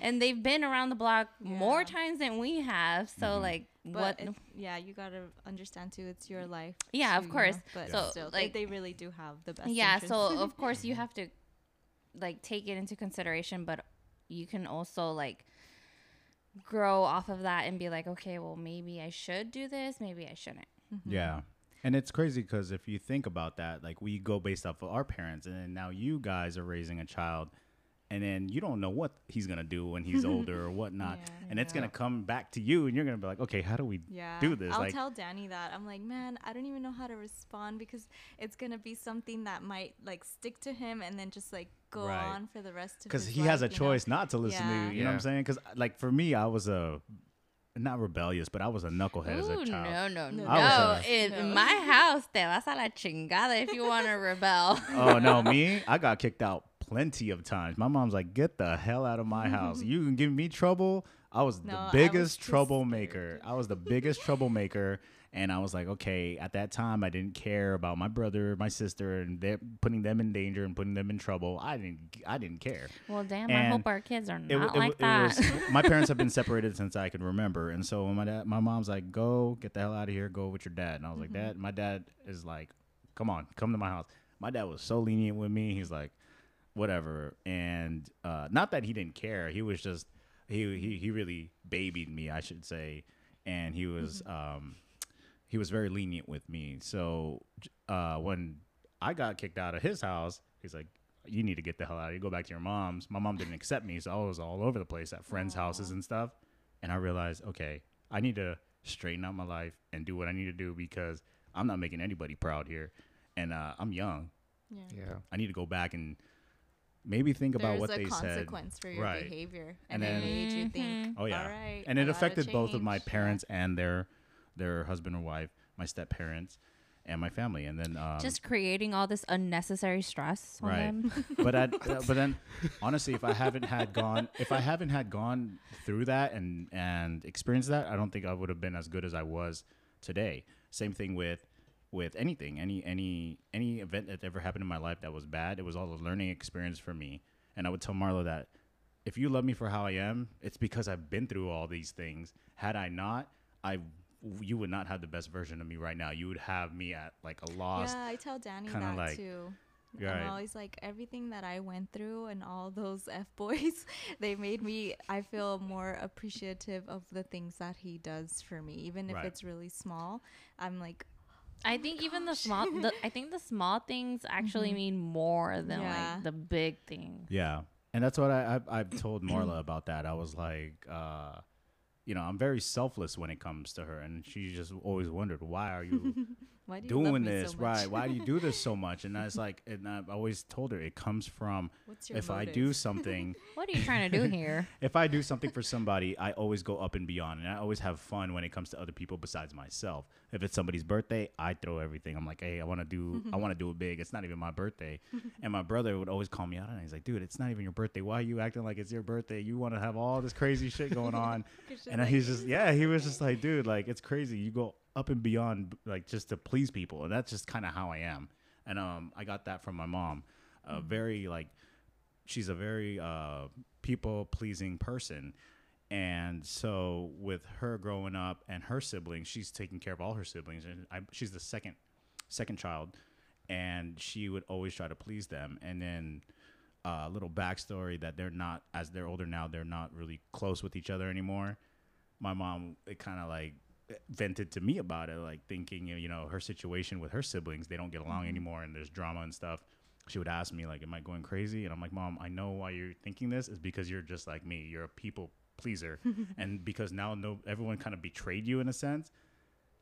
And they've been around the block more times than we have. So mm-hmm. like But what yeah, you gotta understand too. It's your life. Yeah, of too, you course. know, But So, still, like- they, they really do have the best. yeah interest. so of course you have to like take it into consideration but you can also like grow off of that and be like okay well maybe i should do this maybe i shouldn't mm-hmm. Yeah. And it's crazy because if you think about that, like we go based off of our parents, and then now you guys are raising a child, and then you don't know what he's gonna do when he's older or whatnot, Yeah. and it's gonna come back to you, and you're gonna be like, okay, how do we yeah, do this? I'll like, tell Danny that. I'm like, man, I don't even know how to respond because it's gonna be something that might like stick to him and then just like go Right. on for the rest of because his he has a life, you know? choice not to listen to Yeah. you. You know what I'm saying? Because like for me, I was a not rebellious, but I was a knucklehead as a Ooh, child. no no no, No. A- in No. my house te vas a la chingada if you want to rebel oh no, me, I got kicked out plenty of times. My mom's like, "Get the hell out of my house! You can give me trouble." I was No, the I was biggest troublemaker. I was the biggest troublemaker, and I was like, okay. At that time, I didn't care about my brother, my sister, and they're putting them in danger and putting them in trouble. I didn't. I didn't care. well damn i hope our kids are not It, it, like it that was my parents have been separated since I can remember, and so my dad, my mom's like, "Go get the hell out of here, go with your dad," and I was like, "Dad," my dad is like, "Come on, come to my house." My dad was so lenient with me. He's like, "Whatever," and uh, not that he didn't care. He was just he he he really babied me, I should say, and he was um he was very lenient with me. So uh, when I got kicked out of his house, he's like, "You need to get the hell out of here. Go back to your mom's." My mom didn't accept me, so I was all over the place at friends' houses and stuff. and I realized, okay, I need to straighten out my life and do what I need to do because I'm not making anybody proud here, and uh, I'm young. Yeah. Yeah. I need to go back and maybe think about what a they said. consequence for your Right. behavior, And and, then- it made you think. Oh yeah, All right, and it gotta affected both of my change." Yeah. parents and their their husband or wife, my step parents, and my family. And then um, Just creating all this unnecessary stress on Right. them. but I, but then honestly, if I haven't had gone, if I haven't had gone through that and and experienced that, I don't think I would have been as good as I was today. Same thing with with anything, any any any event that ever happened in my life that was bad. It was all a learning experience for me, and I would tell Marla that if you love me for how I am, it's because I've been through all these things. Had I not, I you would not have the best version of me right now. You would have me at like a loss. Yeah, I tell Danny that like- too. Right. I'm always like everything that I went through and all those f boys, they made me. I feel more appreciative of the things that he does for me, even if Right. it's really small. I'm like, I think even the small, the, I think the small things actually Mhm. mean more than Yeah. like the big things. Yeah, and that's what I, I I've told Marla about that. I was like, uh, you know, I'm very selfless when it comes to her, and she just always wondered why are you why do you doing this, so right? Why do you do this so much? And I was like, and I've always told her it comes from What's your if I do something, What are you trying to do here? if I do something for somebody, I always go up and beyond, and I always have fun when it comes to other people besides myself. If it's somebody's birthday, I throw everything. I'm like, hey, I want to do, I want to do it big. It's not even my birthday, and my brother would always call me out and. He's like, dude, it's not even your birthday. Why are you acting like it's your birthday? You want to have all this crazy shit going on, and like- he's just, yeah, he was just like, dude, like it's crazy. You go up and beyond, like just to please people, and that's just kind of how I am. And um, I got that from my mom. A very like she's a very uh, people pleasing person. And so, with her growing up and her siblings, she's taking care of all her siblings, and I, she's the second, second child, and she would always try to please them. And then, a little backstory that they're not, as they're older now, they're not really close with each other anymore. My mom, it kind of like vented to me about it, like thinking, you know, her situation with her siblings, they don't get along mm-hmm. anymore, and there's drama and stuff. She would ask me like am i going crazy? And i'm like mom i know why you're thinking this is because you're just like me. You're a people pleaser. And because now no everyone kind of betrayed you in a sense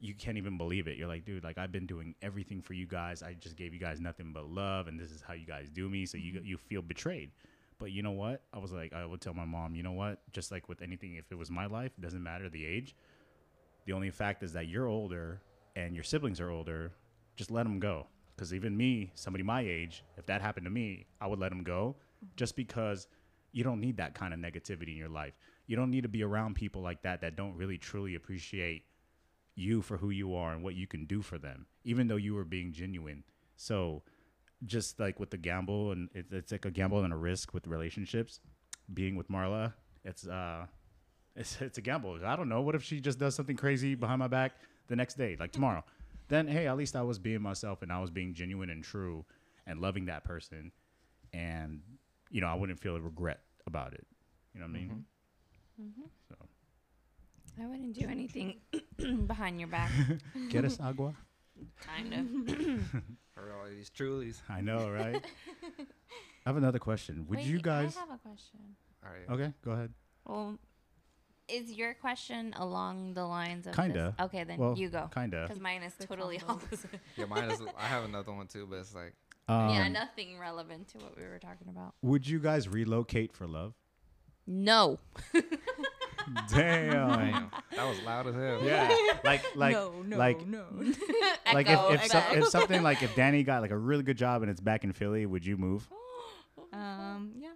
you can't even believe it. You're like dude like i've been doing everything for you guys. I just gave you guys nothing but love and this is how you guys do me. So you mm-hmm. you feel betrayed. But you know what? I was like i would tell my mom you know what? Just like with anything if it was my life it doesn't matter the age the only fact is that you're older and your siblings are older just let them go. Because even me somebody my age if that happened to me i would let them go just because you don't need that kind of negativity in your life. You don't need to be around people like that that don't really truly appreciate you for who you are and what you can do for them even though you were being genuine. So just like with the gamble and it's, it's like a gamble and a risk with relationships being with marla it's uh it's, it's a gamble. I don't know. What if she just does something crazy behind my back the next day like tomorrow? Then hey at least i was being myself and i was being genuine and true and loving that person. And you know i wouldn't feel a regret about it. You know what i mean? Mm-hmm. Mm-hmm. So. I wouldn't do anything behind your back. get us agua Kind of. For all these trulies. i know right? I have another question. Would you guys I have a question. All right. okay go ahead. Well, is your question along the lines of Kinda. This? Okay, then well you go. kinda Because mine is totally opposite. Yeah, mine is. I have another one too, but it's like yeah, Um, nothing relevant to what we were talking about. would you guys relocate for love No. damn damn, that was loud as hell. yeah like like no, no, like- no. like Echo, if if, so, if something like if Danny got like a really good job and it's back in Philly, would you move? um, yeah.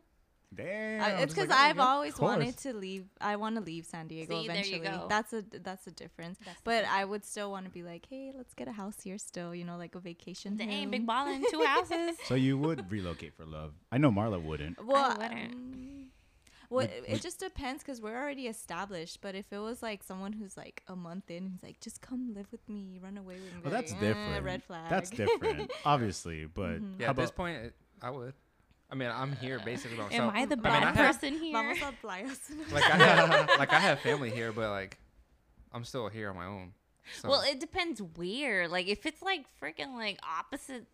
Damn, I, it's just like, because oh, I've yeah, always wanted to leave. I want to leave San Diego See, there you eventually. go. That's a that's a difference. That's But thing. I would still want to be like, hey, let's get a house here still. You know, like a vacation. Dang, home. big ballin', two houses. So you would relocate for love? I know Marla wouldn't. Well, wouldn't. um, well, Would- it, would- it just depends because we're already established. But if it was like someone who's like a month in, who's like, just come live with me, run away with me. Well, like, that's eh, different. Red flag. That's different, obviously. But Mhm. Yeah, how at this point, I would. I mean, I'm here basically by Am. I the I bad mean, I have- person here? Vamos a playas. like I have, like I have family here, but like I'm still here on my own. So Well, it depends where. Like, if it's like freaking like opposite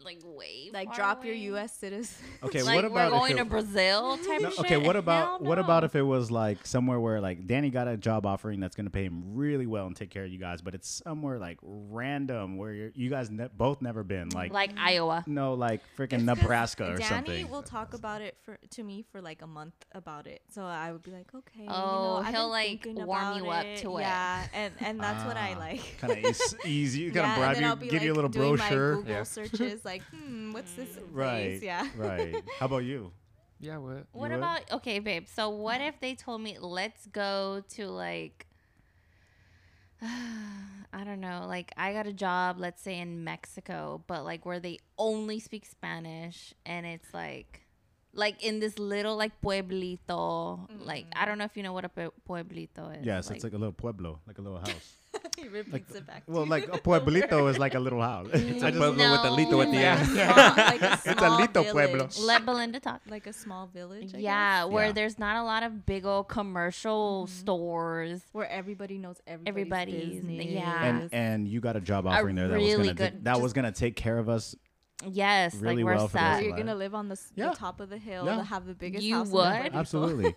like way Like far drop your. U.S. citizen. Okay, like what we're about if going it- to Brazil type No, of okay, what about Hell what about if it was like somewhere where like Danny got a job offering that's gonna pay him really well and take care of you guys, but it's somewhere like random where you're, you guys ne- both never been, like, like Iowa? no, like freaking Nebraska or Danny something. Danny will talk about it for to me for like a month about it. So I would be like, okay. you Oh, know, he'll, like, warm you up to it. Yeah, and and that's what I Ah, like. kind of easy. You kind of yeah, bribe you, I'll be give you a little doing brochure. My Google Yeah. searches like, hmm, what's this place? Right. Yeah. right. How about you? Yeah, what? What would? about okay, babe? So what if they told me let's go to like I don't know, like I got a job, let's say in Mexico, but like where they only speak Spanish and it's like like in this little like pueblito, like I don't know if you know what a pueblito is. Yes, it's like a little pueblo, like a little house. he repeats it back. well, like a pueblito is like a little house. It's a just- pueblo with a lito at the end. Small- like It's a small Lito pueblo. village. let Belinda talk. like a small village. I Yeah, guess, where Yeah. there's not a lot of big old commercial mm-hmm. stores. where everybody knows everybody's, Everybody's- business. yeah. and and you got a job offering there that was really gonna good- that was gonna take care of us. Yes, Really like we're well set. this You're life. gonna live on the, s- Yeah. the top of the hill Yeah. to have the biggest You house. in would? Absolutely,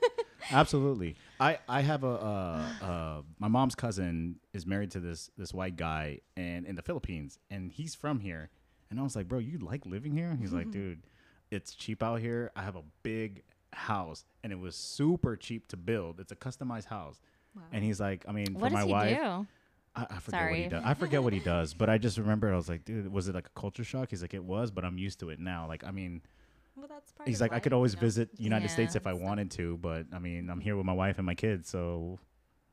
absolutely. I I have a uh, uh, my mom's cousin is married to this this white guy and in the Philippines, and he's from here. And I was like, bro, you like living here? He's like, dude, it's cheap out here. I have a big house, and it was super cheap to build. It's a customized house. And he's like, I mean, What for my he wife, do? I, I forget what he does. I forget what he does, but I just remember I was like, dude, was it like a culture shock? He's like, it was, but I'm used to it now. Like, I mean, Well, that's part he's of like, I could always you know? visit United States if I wanted to, but I mean, I'm here with my wife and my kids, so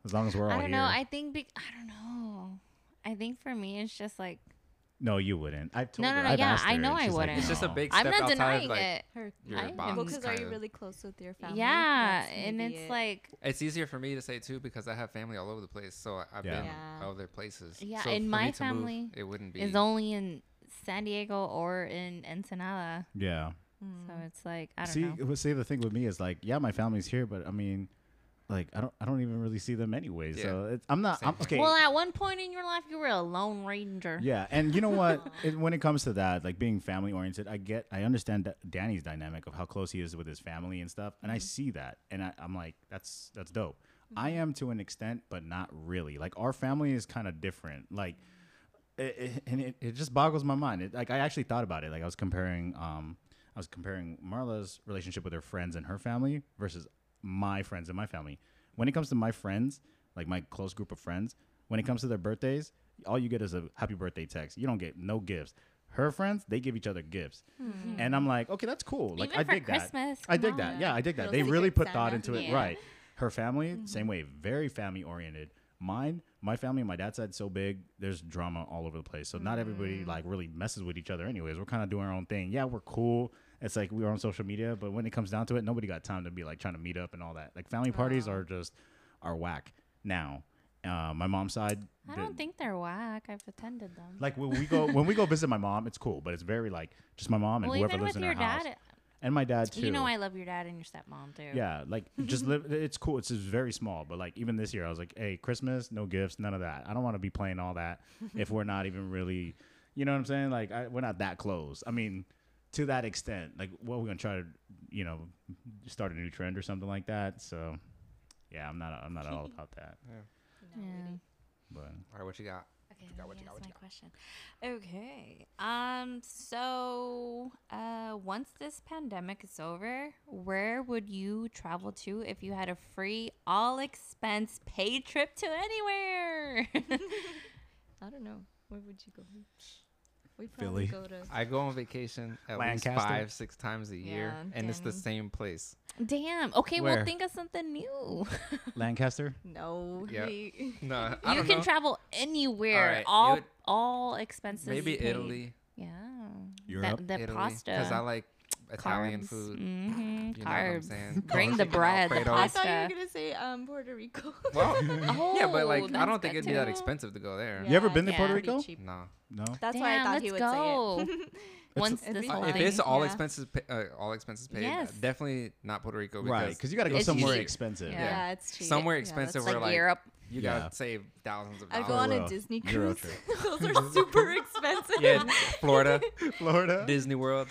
as long as we're all I don't here. know. I think be- I don't know. I think for me it's just like no, you wouldn't. I've told No, her. no, no, I've yeah, asked I know and I she's like, wouldn't. It's just a no. big I'm step not outside denying of like it. Her, your I- bonds. well, because are you really close with your family? Yeah, and it's it. like It's easier for me to say too because I have family all over the place, so I- I've Yeah. been Yeah. other places. Yeah, so in my me to move, family it wouldn't be. is only in San Diego or in Ensenada. Yeah. Mm. So it's like I don't See, know. it was- see, the thing with me is like, yeah, my family's here, but I mean, like, I don't, I don't even really see them anyway. So it's, I'm not. I'm, okay. Well, at one point in your life, you were a lone ranger. Yeah, and you know what? it, when it comes to that, like being family oriented, I get, I understand that Danny's dynamic of how close he is with his family and stuff, and I see that, and I, I'm like, that's that's dope. I am to an extent, but not really. Like our family is kind of different. Like, it, it, and it, it just boggles my mind. It, like I actually thought about it. Like I was comparing, um, I was comparing Marla's relationship with her friends and her family versus my friends and my family. When it comes to my friends, like my close group of friends, when it comes to their birthdays, all you get is a happy birthday text. You don't get no gifts. Her friends, they give each other gifts, hmm. and I'm like, okay, that's cool. Like Even I for dig that. I come dig that. Yeah, I dig that. They really put thought Santa. into it, Yeah. right? Her family, mm-hmm. same way, very family oriented. Mine, my family, my dad's side so big, there's drama all over the place. So not everybody mm. like really messes with each other. Anyways, we're kind of doing our own thing. Yeah, we're cool. It's like we're on social media, but when it comes down to it, nobody got time to be like trying to meet up and all that. Like family parties are just are whack. Now, uh, my mom's side, I don't think they're whack. I've attended them. like when we go when we go visit my mom, it's cool, but it's very like just my mom and well, whoever lives in her house dad, and my dad too. you know I love your dad and your stepmom too. Yeah, like just live. It's cool. It's just very small, but like even this year, I was like, "Hey, Christmas, no gifts, none of that. I don't want to be playing all that if we're not even really, you know what I'm saying? Like I, we're not that close. I mean, to that extent, like what we're gonna try to, you know, start a new trend or something like that. So, yeah, I'm not. I'm not all about that. Yeah. But All right, what you got? Okay, got, what you got, ask what my you question. Okay. Um. So, uh, once this pandemic is over, where would you travel to if you had a free, all expense paid trip to anywhere? I don't know. Where would you go? We Philly. probably go to. I go on vacation at Lancaster? least five, six times a year, Yeah, and it's the Danny. same place. Damn. Okay. Where? Well, think of something new. Lancaster, No. Yeah. he- No, I you don't can know. travel anywhere. Alright, it all would- all expenses. Maybe paid. Italy, Yeah. Europe? The, the Italy, pasta. because I like Italian carbs. food. hmm You know what I'm Carbs. saying? Bring the bread, the Alfredo. I thought you were gonna say um Puerto Rico. Well, Oh, yeah, but like I that's don't think good it'd be that too. expensive to go there. You ever Yeah, been to Yeah. Puerto pretty Rico? cheap. No. No. That's Damn, why I thought let's he would go. say it. Once It'd this be whole fun. if thing. it's all yeah. expenses, pa- uh, all expenses paid, Yes. definitely not Puerto Rico. Because right, because you got to go It's somewhere cheap. expensive. Yeah. Yeah, it's cheap. somewhere Yeah, expensive where like like Europe. you Yeah. gotta save thousands of dollars. I dollars. go on a Euro. Disney Euro cruise. Those are super expensive. yeah, Florida, Florida, Disney World.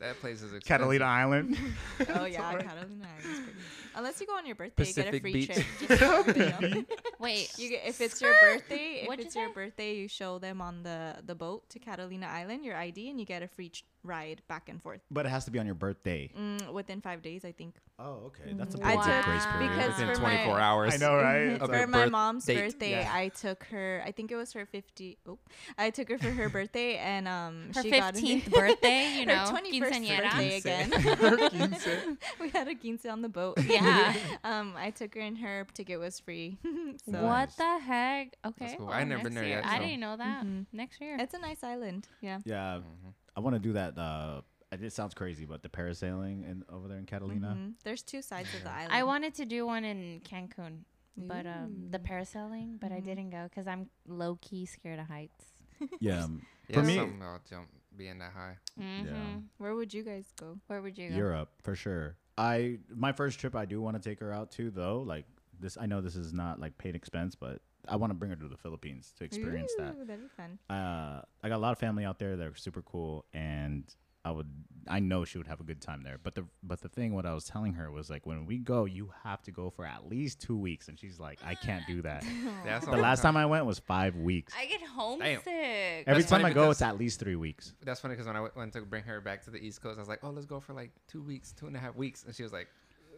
That place is expensive. Catalina Island. oh yeah, Catalina Island's pretty. Unless you go on your birthday, you get a free Beach. trip. You know. Wait, You get, if it's your birthday, if What'd you it's your birthday, you show them on the the boat to Catalina Island your ID, and you get a free ch- ride back and forth But it has to be on your birthday. mm, within five days, I think. Oh, okay. That's a pretty took- good grace period. because Within 24 my- hours. I know, right? For her my birth mom's date. birthday, Yeah. I took her. I think it was her fifty. Oh, I took her for her birthday, and um, her she got fifteenth birthday, you know, her twenty first birthday Quince. again. we had a quince on the boat. Yeah. um, I took her, and her ticket was free. so What the heck? Okay. cool. well, I've never knew next there year. yet, I didn't know that. Mhm. Next year. It's a nice island. Yeah. Yeah, Mhm. I want to do that. Uh, it sounds crazy, but the parasailing in over there in Catalina. Mhm. There's two sides of the island. I wanted to do one in Cancun, but um, the parasailing, but I Mhm. didn't go because I'm low key scared of heights. Yeah, um, Yeah, For me- something about jump being that high. Mm-hmm. Where would you guys go? Where would you go? Europe for sure. I my first trip, I do want to take her out to though. Like this, I know this is not like paid expense, but I want to bring her to the Philippines to experience that. Ooh, That'd be fun. uh, I got a lot of family out there that are super cool, and I would, I know she would have a good time there. But the, but the thing, what I was telling her was like, when we go, you have to go for at least two weeks, and she's like, I can't do that. That's the last time I went was five weeks. I get homesick. Every That's time I go, it's at least three weeks. That's funny because when I w- went to bring her back to the East Coast, I was like, "Oh, let's go for like two weeks, two and a half weeks," and she was like,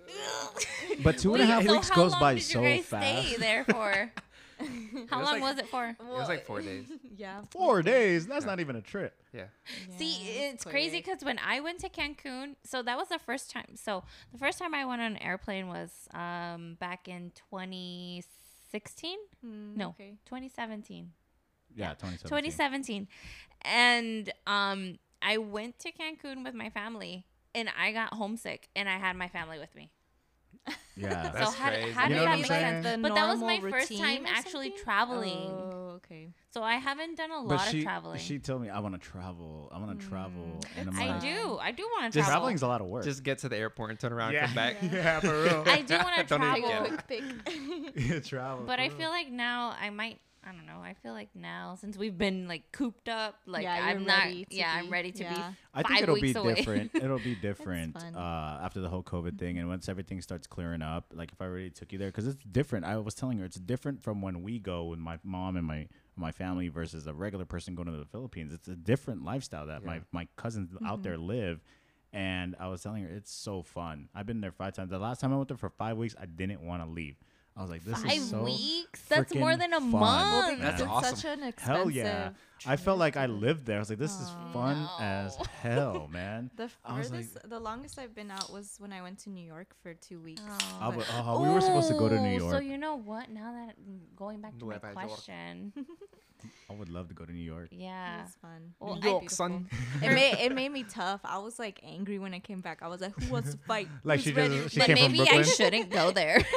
But two and a half so weeks how goes long by did so guys fast. Stay there for? how was long like- was it for? "It was like four days." yeah. Four days. That's not even a trip. Yeah, See, Yeah, it's crazy quick. because when I went to Cancun, so that was the first time. So the first time I went on an airplane was um, back in 2016, Mm, No. Okay. 2017. Yeah, Yeah. 2017. 2017, and um, I went to Cancun with my family, and I got homesick, and I had my family with me. Yeah. That's so how, crazy. how You did know that I'm make sense? The But that was my first time actually traveling. Oh, okay. So I haven't done a but lot she, of traveling. she told me I want to travel. I want to travel, mm. and I'm I like, do. I do want to Just- travel. traveling's a lot of work. just get to the airport and turn around, yeah, and come back. yeah, for real. I do want to Don't even Take a travel. get it. quick pic. Yeah, travel. But I feel like now I might. I don't know. I feel like now since we've been like cooped up, like Yeah, I'm not. ready to Yeah, I'm be- ready to yeah. be. I think it'll be weeks away. different. It'll be different uh, after the whole COVID thing, and once everything starts clearing up. Like if I already took you there, because it's different. I was telling her it's different from when we go with my mom and my my family versus a regular person going to the Philippines. It's a different lifestyle that my Yeah. my cousins out there live. And I was telling her it's so fun. I've been there five times. The last time I went there for five weeks, I didn't want to leave. I was like, this Five is so weeks? That's more than a fun. month. That's it's awesome. such an expensive. Hell yeah. I felt like I lived there. I was like, this is Aw. fun as hell, man. The I was like- the longest I've been out was when I went to New York for two weeks. Oh. wa- oh, we were supposed to go to New York. So you know what? Now that mm, going back to my Nueva York. question, I would love to go to New York. Yeah. was fun. Well, It was I- York, son. It made it made me tough. I was like angry when I came back. I was like, "Who wants to fight? Like Who's she ready?" just- she but came from maybe I shouldn't go there.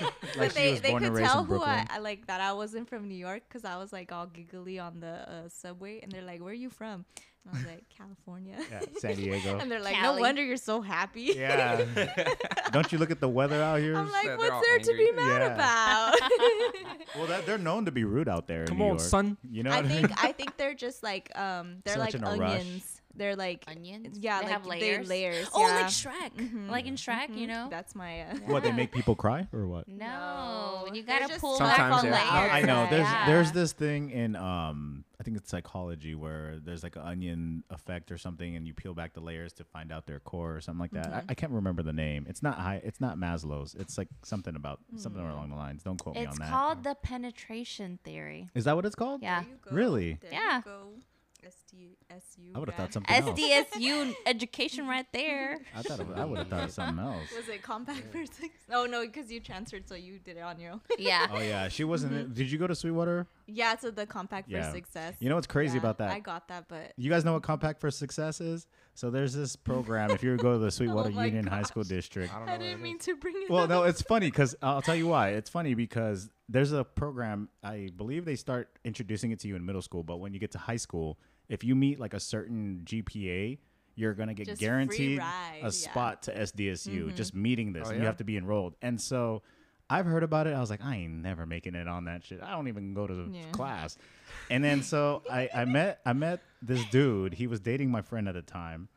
Like but she they, was they born could raised tell who I, I like that I wasn't from New York because I was like all giggly on the uh, subway, and they're like, "Where are you from?" And I was like, "California." Yeah, San Diego. and they're like, Cali. "No wonder you're so happy." yeah. Don't you look at the weather out here? I'm like, They're "What's all there to be mad Yeah. about?" well, that, they're known to be rude out there. in Come New on, York. son. You know I what I think mean? I think they're just like um, they're Such like in rush. onions. They're like Onions. yeah, they like have they layers. layers. Oh, yeah. like Shrek. Mhm. Like in Shrek, you Mhm. know. That's my. Uh, What they make people cry or what? No, No, you gotta pull Sometimes, back on yeah. layers. I, I know. There's Yeah. there's this thing in um I think it's psychology where there's like an onion effect or something, and you peel back the layers to find out their core or something like that. Mm-hmm. I, I can't remember the name. It's not high. It's not Maslow's. It's like something about something mm. along the lines. Don't quote me on that. It's called the penetration theory. Is that what it's called? Yeah. There you go. Really? There Yeah. You go. SD, I would have thought something else. SDSU education right there. I thought it, I would have thought of something else. Was it compact for success? Oh no, because you transferred, so you did it on your own. Yeah. Oh yeah, she wasn't. Mm-hmm. Did you go to Sweetwater? Yeah, so the compact Yeah. for success. You know what's crazy Yeah, about that? I got that, but You guys know what Compact for Success is? So there's this program. if you go to the Sweetwater Oh my Union High School. District, I don't know. I what didn't it mean is. to bring it well, up. no, it's funny because I'll tell you why. It's funny because there's a program. I believe they start introducing it to you in middle school, but when you get to high school, if you meet like a certain GPA, you're gonna get Just free guaranteed ride, a yeah. spot to SDSU Mhm. just meeting this. Oh, and You yeah? have to be enrolled, and so. I've heard about it. I was like, I ain't never making it on that shit. I don't even go to the Yeah. class. And then so I, I met I met this dude. He was dating my friend at the time,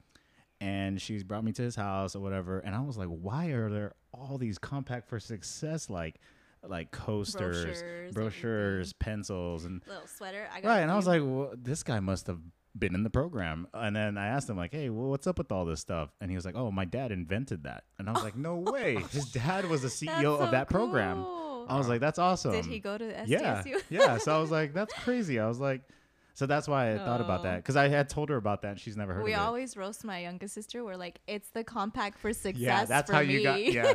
and she's brought me to his house or whatever. And I was like, why are there all these compact for success like like coasters, Brochures, brochures, pencils, and Little sweater. I got right? And I was like, well, this guy must have been in the program. And then I asked him like, hey, well, what's up with all this stuff? And he was like, oh, my dad invented that. And I was like, no way. His dad was the CEO That's of that program. cool. I was like, that's awesome. Did he go to SDSU? Yeah, yeah. So I was like, that's crazy. I was like, so that's why I thought about that Oh. because I had told her about that. and She's never heard we of it. always roast my youngest sister. We're like, it's the compact for success yeah, that's how me. you got. Yeah,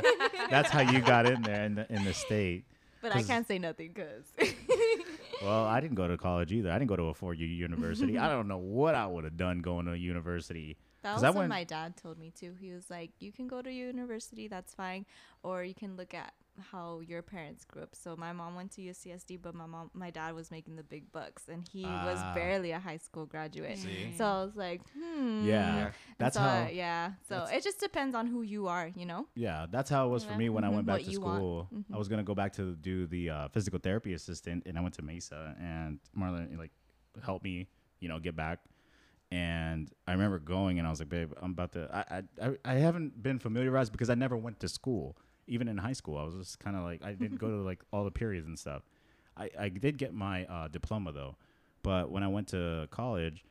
that's how you got in there in the in the state. but I can't say nothing because Well, I didn't go to college either. I didn't go to a four year university. I don't know what I would have done going to a university. that was I what went- my dad told me too. He was like, you can go to university, that's fine, or you can look at how your parents grew up. So my mom went to UCSD, but my mom, my dad was making the big bucks, and he was Ah. barely a high school graduate. See? So I was like, hmm. Yeah, Yeah. That's so, how. Yeah. So it just depends on who you are, you know. Yeah, that's how it was for me when I Mhm. went back What to you want. school. I was gonna go back to do the uh, physical therapy assistant, and I went to Mesa, and Marlon like helped me, you know, get back. And I remember going, and I was like, "Babe, I'm about to." I I, I- I haven't been familiarized because I never went to school, even in high school. I was just kind of like I didn't go to like all the periods and stuff. I I did get my uh, diploma though, but when I went to college,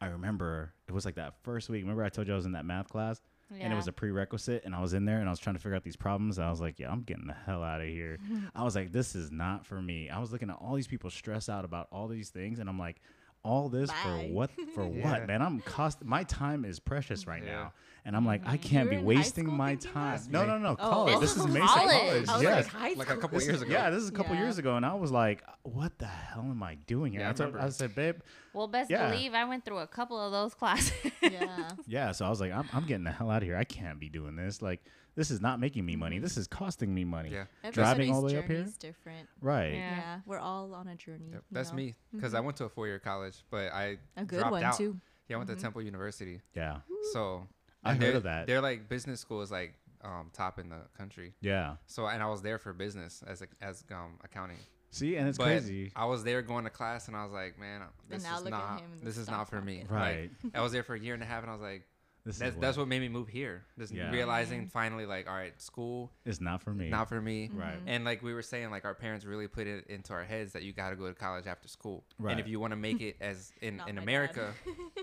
I remember it was like that first week. Remember I told you I was in that math class and it was a prerequisite and i was in there and i was trying to figure out these problems and i was like yeah i'm getting the hell out of here i was like this is not for me i was looking at all these people stress out about all these things and i'm like all this Bye. for what for Yeah. what man i'm cost my time is precious right Yeah. now and i'm like i Mhm. can't You be were in high wasting my time that? no no no Oh. college This this is is Mesa college. college I was yes like, high Like a couple This years ago. yeah this is a couple Yeah. years ago and i was like what the hell am i doing here Yeah, I I, remember. I said babe Well, best Yeah. believe I went through a couple of those classes. yeah. Yeah, so I was like, I'm, I'm getting the hell out of here. I can't be doing this. Like, this is not making me money. This is costing me money. Yeah. Driving all the way up here? different. Right. Yeah. Yeah. we're all on a journey. Yep, that's know? me because I went to a four year college, but I A good dropped one out. too. Yeah, I went Mhm. to Temple University. Yeah. So I and heard of that. They're like business school is like um, top in the country. Yeah. So and I was there for business as a, as um, accounting. See, and it's but crazy. I was there going to class and I was like, man, this is not this is not for me. Right. Like, I was there for a year and a half and I was like, This that's is that's what made me move here. Just Yeah. realizing finally like, all right, school is not for me. not for me. Right. Mhm. And like we were saying, like our parents really put it into our heads that you got to go to college after school. Right. And if you want to make it as in, in. America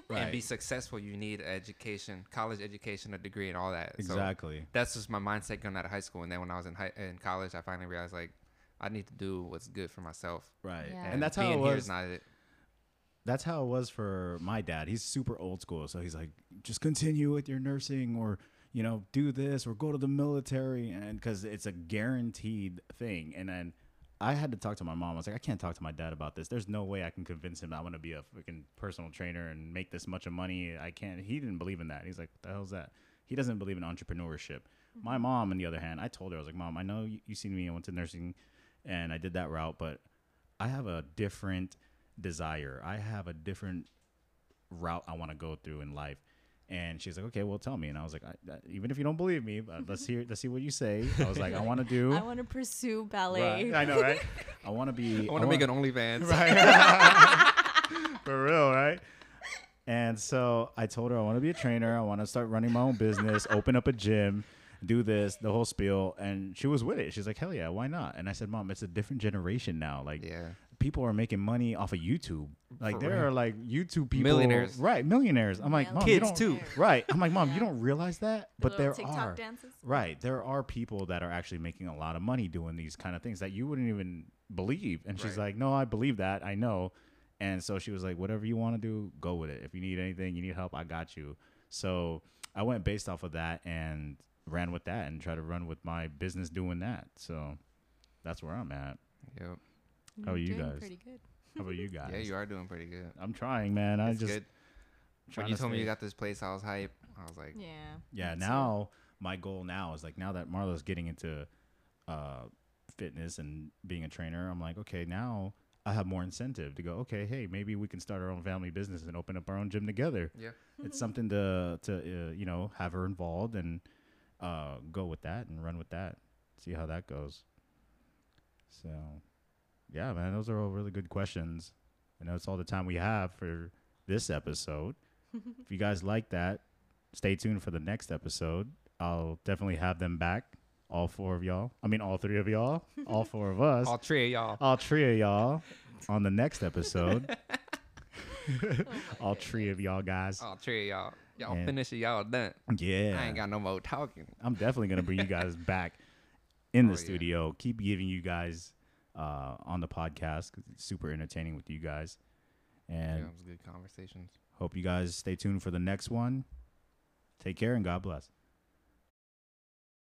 right. and be successful, you need education, college education, a degree, and all that. So exactly. that's just my mindset going out of high school. And then when I was in high, in college, I finally realized like I need to do what's good for myself. right. Yeah. And that's how it being here was. is not it. That's how it was for my dad. He's super old school, so he's like, just continue with your nursing, or you know, do this, or go to the military, and because it's a guaranteed thing. And then I had to talk to my mom. I was like, I can't talk to my dad about this. There's no way I can convince him I want to be a freaking personal trainer and make this much of money. I can't. He didn't believe in that. He's like, what the hell's that? He doesn't believe in entrepreneurship. Mm-hmm. My mom, on the other hand, I told her, I was like, Mom, I know you, you seen me. I went to nursing, and I did that route, but I have a different desire. I have a different route I want to go through in life. And she's like, okay, well, tell me. And I was like, I, I, even if you don't believe me, uh, let's hear, let's see what you say. I was like, I want to do. I want to pursue ballet. Right. I know, right? I want to be. I want to make an OnlyFans. right. For real, right? And so I told her I want to be a trainer. I want to start running my own business, open up a gym, do this, the whole spiel. And she was with it. She's like, hell yeah, why not? And I said, Mom, it's a different generation now. Like, Yeah. People are making money off of YouTube. Like For there real. are like YouTube people, Millionaires. right? Millionaires. I'm like, mom, you Kids don't- too. right? I'm like, mom, you don't realize that, The but there TikTok are, dances. right? There are people that are actually making a lot of money doing these kind of things that you wouldn't even believe. And she's Right. like, no, I believe that, I know. And so she was like, whatever you want to do, go with it. If you need anything, you need help, I got you. So I went based off of that and ran with that and tried to run with my business doing that. So that's where I'm at. Yep. How are You're you guys? Pretty good. How about you guys? Yeah, you are doing pretty good. I'm trying, man. I It's just good. trying When you to told me stay- you got this place, I was hype. I was like, Yeah. yeah. me too. Now my goal now is like now that Marla's getting into uh, fitness and being a trainer, I'm like, okay, now I have more incentive to go. Okay, hey, maybe we can start our own family business and open up our own gym together. Yeah. It's something to to uh, you know have her involved and uh, go with that and run with that. See how that goes. So, yeah, man, those are all really good questions. I know it's all the time we have for this episode. if you guys like that, stay tuned for the next episode. I'll definitely have them back. All four of y'all. I mean, all three of y'all. all four of us. All three of y'all. all three of y'all on the next episode. all three of y'all guys. All three of y'all. Y'all And- finish it. Y'all done. Yeah. I ain't got no more talking. I'm definitely gonna bring you guys back in oh, the Oh, yeah. studio. Keep giving you guys uh, on the podcast 'cause it's super entertaining with you guys. And yeah, it was good conversations. hope you guys stay tuned for the next one. Take care and God bless.